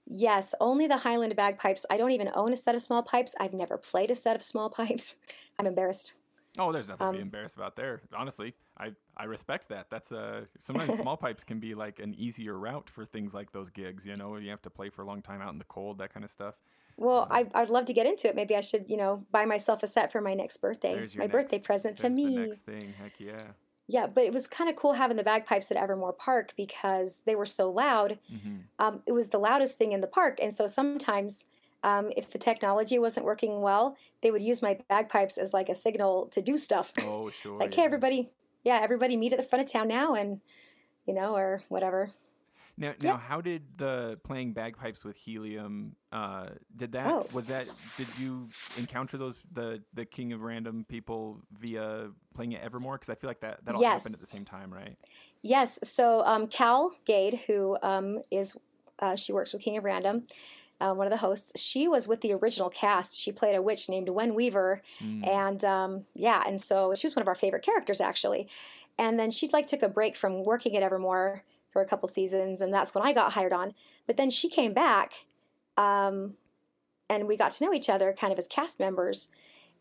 Yes, only the Highland bagpipes. I don't even own a set of small pipes. I've never played a set of small pipes. (laughs) I'm embarrassed. Oh, there's nothing to be Um, embarrassed about there. Honestly, I, I respect that. That's a sometimes (laughs) small pipes can be like an easier route for things like those gigs. You know, you have to play for a long time out in the cold, that kind of stuff. Well, I, I'd love to get into it. Maybe I should, you know, buy myself a set for my next birthday. My next- birthday present to me. Next thing, heck yeah. Yeah, but it was kind of cool having the bagpipes at Evermore Park because they were so loud. hmm Um, it was the loudest thing in the park, and so sometimes, um, if the technology wasn't working well, they would use my bagpipes as like a signal to do stuff. Oh, (laughs) sure. like, yeah. hey, everybody, yeah, everybody meet at the front of town now, and you know, or whatever. Now, now, how did the playing bagpipes with helium? Uh, did that Oh. was that? Did you encounter those the the King of Random people via playing it Evermore? Because I feel like that that all happened at the same time, right? Yes. So um, Calli Gade, who um, is uh, she works with King of Random, uh, one of the hosts. She was with the original cast. She played a witch named Wen Weaver, and um, yeah, and so she was one of our favorite characters actually. And then she like took a break from working at Evermore for a couple seasons, and that's when I got hired on. But then she came back, um, and we got to know each other kind of as cast members.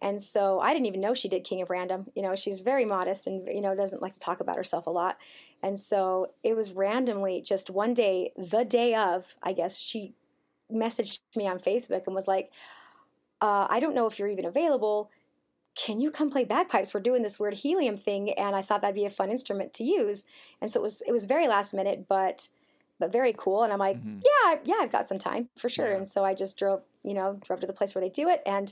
And so I didn't even know she did King of Random. You know, she's very modest and you know doesn't like to talk about herself a lot. And so it was randomly just one day, the day of, I guess she messaged me on Facebook and was like, uh, "I don't know if you're even available. Can you come play bagpipes? We're doing this weird helium thing, and I thought that'd be a fun instrument to use." And so it was it was very last minute, but but very cool. And I'm like, Mhm. yeah, yeah, I've got some time for sure. Yeah. And so I just drove, you know, drove to the place where they do it, and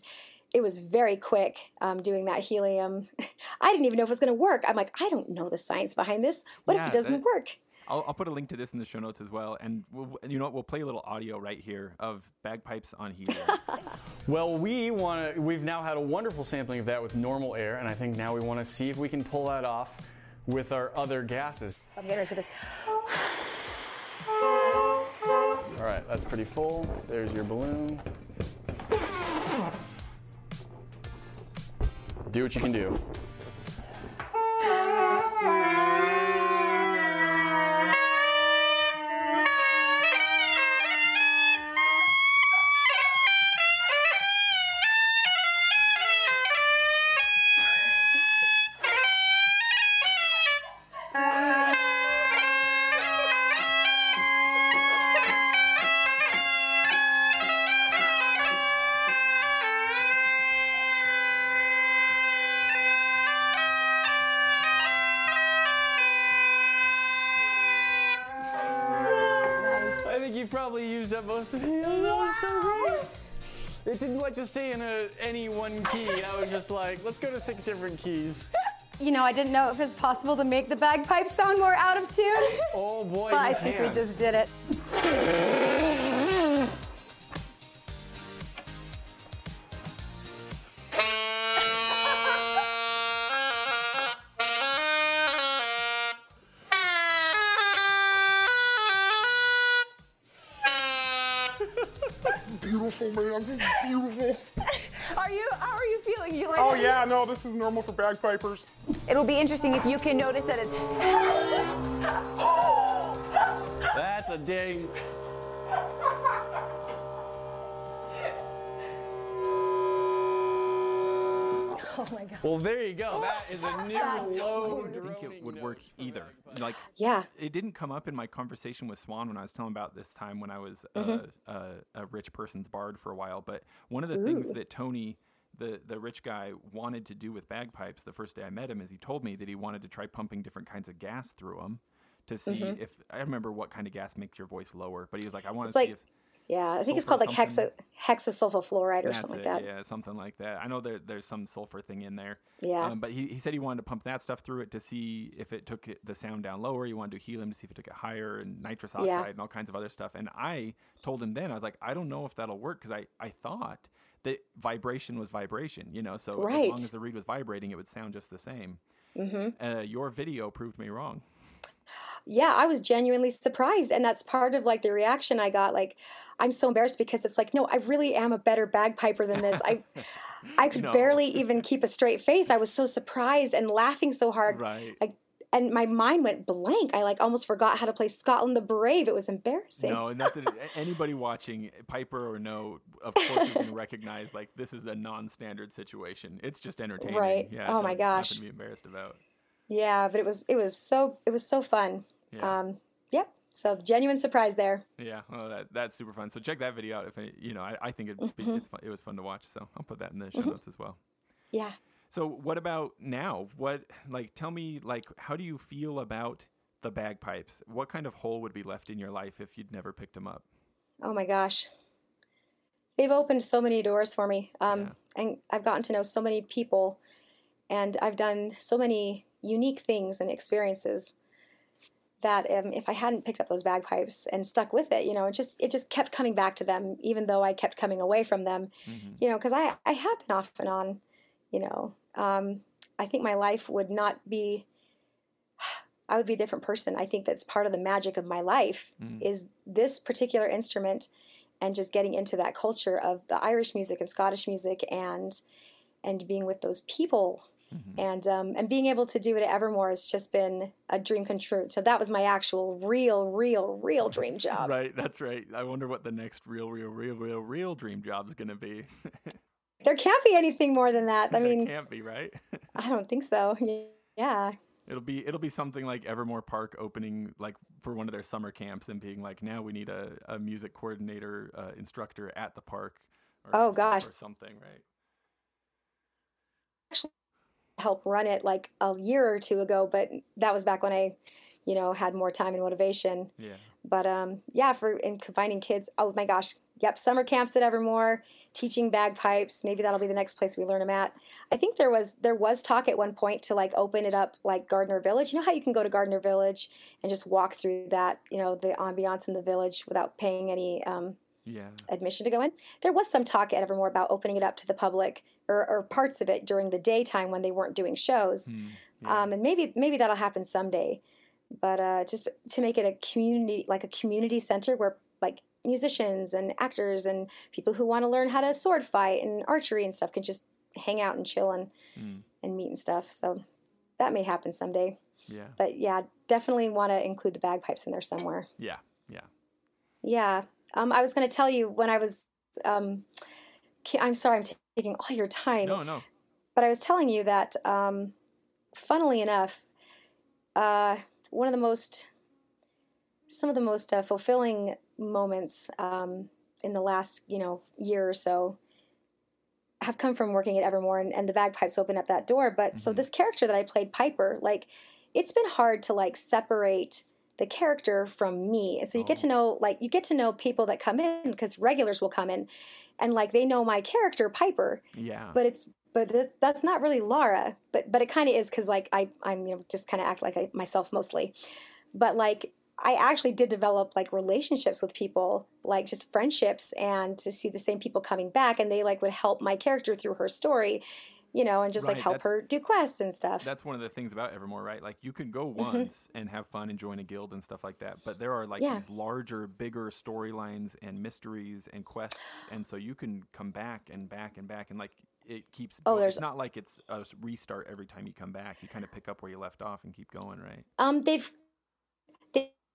it was very quick um, doing that helium. (laughs) I didn't even know if it was going to work. I'm like, I don't know the science behind this. What Yeah, if it doesn't that- work? I'll, I'll put a link to this in the show notes as well, and we'll, you know what? We'll play a little audio right here of bagpipes on helium. (laughs) Well, we want to. We've now had a wonderful sampling of that with normal air, and I think now we want to see if we can pull that off with our other gases. I'm getting ready for this. All right, that's pretty full. There's your balloon. Do what you can do. Great. It didn't let you stay in a, any one key. I was just like, let's go to six different keys. (laughs) You know, I didn't know if it's possible to make the bagpipes sound more out of tune, Oh boy, but I think we just did it. (laughs) beautiful. Are you? How are you feeling? You like? Oh, yeah, no, this is normal for bagpipers. It'll be interesting if you can notice that it's. That's a ding. (laughs) Oh my god. Well, there you go. Oh, that is a (laughs) new low. I think it would work either. Like, Yeah. it didn't come up in my conversation with Swan when I was telling about this time when I was uh, Mm-hmm. a, a, a rich person's bard for a while. But one of the things that Tony, the the rich guy, wanted to do with bagpipes the first day I met him is he told me that he wanted to try pumping different kinds of gas through them to see mm-hmm. if I remember what kind of gas makes your voice lower. But he was like, I want to It's see like if Yeah, I think it's called like something. hexa hexasulfur fluoride or That's something it, like that. Yeah, something like that. I know there, there's some sulfur thing in there. Yeah. Um, but he, he said he wanted to pump that stuff through it to see if it took the sound down lower. He wanted to do helium to see if it took it higher and nitrous oxide Yeah. and all kinds of other stuff. And I told him then, I was like, I don't know if that'll work because I, I thought that vibration was vibration, you know, so as long as the reed was vibrating, it would sound just the same. Mm-hmm. Uh, your video proved me wrong. Yeah, I was genuinely surprised. And that's part of like the reaction I got. Like, I'm so embarrassed because it's like, no, I really am a better bagpiper than this. I (laughs) I could No. barely even keep a straight face. I was so surprised and laughing so hard. Right. I, and my mind went blank. I like almost forgot how to play Scotland the Brave. It was embarrassing. No, not that anybody watching, Piper or no, of course you can (laughs) recognize like this is a non-standard situation. It's just entertaining. Right. Yeah. Oh my gosh. Nothing to be embarrassed about. Yeah, but it was it was so it was so fun. Yeah. Um, yep. So genuine surprise there. Yeah, well, that that's super fun. So check that video out if any, you know. I, I think it'd be, Mm-hmm. it's fun, it was fun to watch. So I'll put that in the show notes as well. Yeah. So what about now? What like tell me like how do you feel about the bagpipes? What kind of hole would be left in your life if you'd never picked them up? Oh my gosh. They've opened so many doors for me. Um, And I've gotten to know so many people, and I've done so many unique things and experiences that um, if I hadn't picked up those bagpipes and stuck with it, you know, it just it just kept coming back to them, even though I kept coming away from them, you know, because I I have been off and on, you know. Um, I think my life would not be. (sighs) I would be a different person. I think that's part of the magic of my life is this particular instrument, and just getting into that culture of the Irish music and Scottish music and and being with those people and um, and being able to do it at Evermore has just been a dream come true. So that was my actual, real, real, real dream job. Right, that's right. I wonder what the next real, real, real, real, real dream job is going to be. (laughs) There can't be anything more than that. I mean, can't be, right? (laughs) I don't think so. Yeah. It'll be it'll be something like Evermore Park opening like for one of their summer camps and being like now we need a, a music coordinator uh, instructor at the park. Or, Oh, or gosh. or something, right? Help run it like a year or two ago, but that was back when I, you know, had more time and motivation. Yeah. But um, yeah, for in combining kids, oh my gosh, yep, summer camps at Evermore, teaching bagpipes. Maybe that'll be the next place we learn them at. I think there was there was talk at one point to like open it up like Gardner Village. You know how you can go to Gardner Village and just walk through that, you know, the ambiance in the village without paying any um, Yeah. admission to go in. There was some talk at Evermore about opening it up to the public or, or parts of it during the daytime when they weren't doing shows. Mm, yeah. Um, and maybe maybe that'll happen someday. But uh, just to make it a community, like a community center where like musicians and actors and people who want to learn how to sword fight and archery and stuff can just hang out and chill and Mm. and meet and stuff. So that may happen someday. yeah. But yeah, definitely want to include the bagpipes in there somewhere. Yeah. Yeah. Yeah. Um, I was going to tell you when I was. Um, I'm sorry, I'm taking all your time. No, no. But I was telling you that, um, funnily enough, uh, one of the most, some of the most uh, fulfilling moments um, in the last, you know, year or so have come from working at Evermore, and, and the bagpipes opened up that door. But so this character that I played, Piper, like, it's been hard to like separate the character from me, and so you get to oh. know, like, you get to know people that come in because regulars will come in, and like they know my character, Piper Yeah. but it's but th- that's not really Laura. But but it kind of is because like I I'm you know just kind of act like I, myself mostly. But like I actually did develop like relationships with people, like just friendships, and to see the same people coming back, and they like would help my character through her story, you know, and just like help her do quests and stuff. That's one of the things about Evermore, right? Like you can go Mm-hmm. once and have fun and join a guild and stuff like that, but there are like Yeah. these larger, bigger storylines and mysteries and quests, and so you can come back and back and back and like it keeps. Oh, there's- It's not like it's a restart every time you come back. You kind of pick up where you left off and keep going, right? Um, they've they,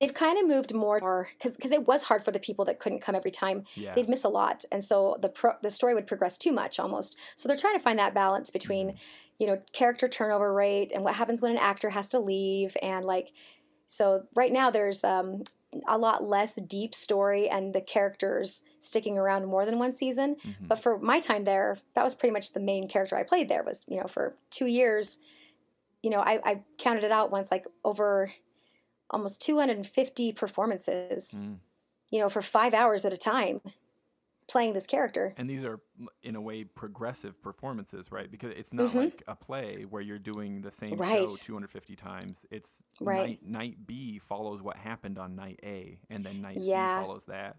they've kind of moved more because because it was hard for the people that couldn't come every time. Yeah. They'd miss a lot, and so the pro, the story would progress too much almost. So they're trying to find that balance between, you know, character turnover rate and what happens when an actor has to leave, and like, so right now there's um a lot less deep story and the characters sticking around more than one season. But for my time there, that was pretty much the main character I played there was, you know, for two years, you know, I, I counted it out once like over almost 250 performances, Mm. you know, for five hours at a time playing this character. And these are, in a way, progressive performances, right? Because it's not Mhm. like a play where you're doing the same Right. show 250 times. It's Right. night, night B follows what happened on night A, and then night Yeah. C follows that.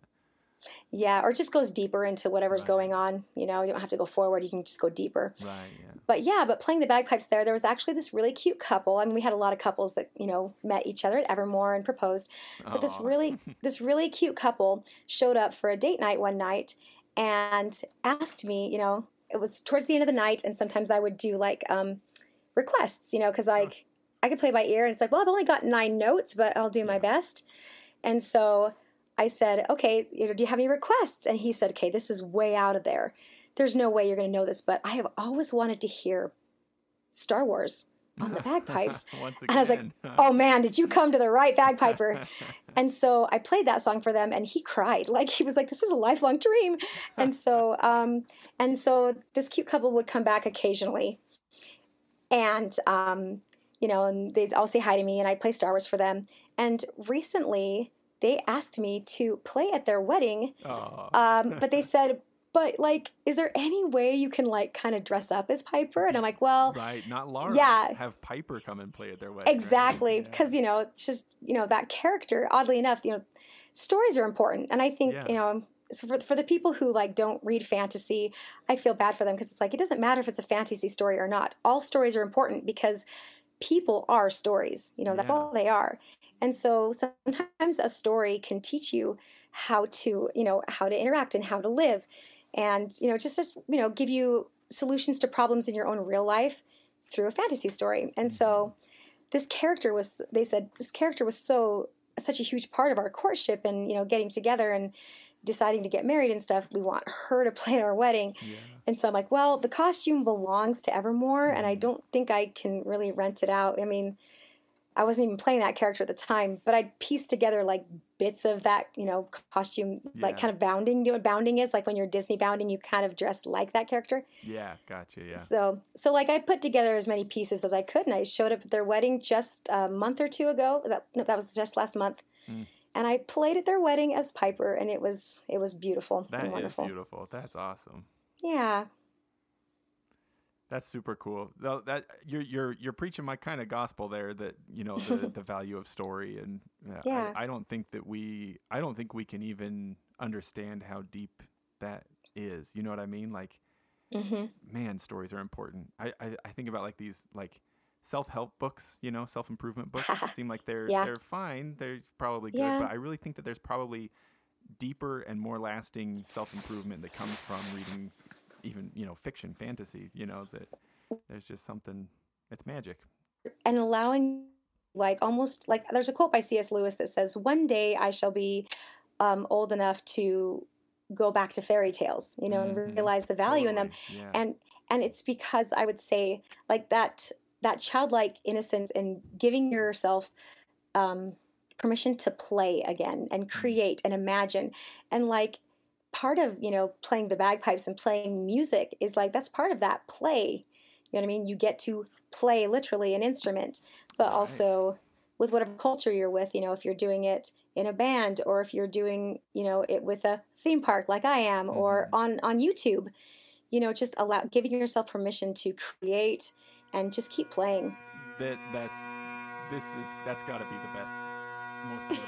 Yeah, or just goes deeper into whatever's Right. going on. You know, you don't have to go forward, you can just go deeper. Right, yeah. But yeah, but playing the bagpipes there, there was actually this really cute couple. I mean, we had a lot of couples that, you know, met each other at Evermore and proposed. But this really (laughs) this really cute couple showed up for a date night one night and asked me, you know, it was towards the end of the night and sometimes I would do like um requests, you know, cuz like I could play by ear and it's like, well, I've only got 9 notes, but I'll do my best. And so I said, okay, you know, do you have any requests? And he said, okay, this is way out of there. There's no way you're going to know this, but I have always wanted to hear Star Wars on the bagpipes. (laughs) And I was like, oh man, did you come to the right bagpiper? (laughs) and so I played that song for them and he cried. Like he was like, this is a lifelong dream. And so, um, and so this cute couple would come back occasionally. And, um, you know, and they'd all say hi to me and I'd play Star Wars for them. And recently they asked me to play at their wedding. Um, but they (laughs) said, but like, is there any way you can like kind of dress up as Piper? And I'm like, well, Right, not Laura. Yeah. Have Piper come and play at their wedding. right? exactly Yeah. because you know it's just you know that character oddly enough you know stories are important and i think Yeah. you know so for, for the people who like don't read fantasy i feel bad for them because it's like it doesn't matter if it's a fantasy story or not all stories are important because people are stories you know that's Yeah. all they are and so sometimes a story can teach you how to you know how to interact and how to live and you know just just you know give you solutions to problems in your own real life through a fantasy story. And so mm-hmm. this character was they said this character was so such a huge part of our courtship and you know getting together and deciding to get married and stuff we want her to (laughs) play at our wedding. Yeah. and so i'm like well the costume belongs to evermore and i mm-hmm. don't think i can really rent it out. I mean i wasn't even playing that character at the time but i pieced together like bits of that you know costume like kind of bounding you know what bounding is like when you're disney bounding you kind of dress like that character Yeah, gotcha. Yeah. so, so like I put together as many pieces as I could, and I showed up at their wedding just a month or two ago. Was that no, that was just last month, Mm. and I played at their wedding as Piper, and it was it was beautiful That and is beautiful. That's awesome. Yeah, That's super cool. Though that you're you're you're preaching my kind of gospel there. That you know the, (laughs) the value of story, and uh, Yeah. I, I don't think that we I don't think we can even understand how deep that is. You know what I mean? Like, hmm man, stories are important. I I, I think about like these like self help books. You know, self improvement books (laughs) seem like they're Yeah. they're fine. They're probably good, Yeah. but I really think that there's probably deeper and more lasting self improvement that comes from reading even you know fiction fantasy you know that there's just something it's magic and allowing like almost like there's a quote by C.S. Lewis that says, "One day I shall be um, old enough to go back to fairy tales, you know, Mhm. and realize the value in them." Yeah and and it's because i would say like that that childlike innocence and giving yourself um permission to play again and create and imagine and like part of you know playing the bagpipes and playing music is like that's part of that play. You know what i mean? You get to play literally an instrument but also with whatever culture you're with you know if you're doing it in a band or if you're doing you know it with a theme park like i am or mm-hmm. on on youtube you know just allow giving yourself permission to create and just keep playing. That that's this is that's got to be the best most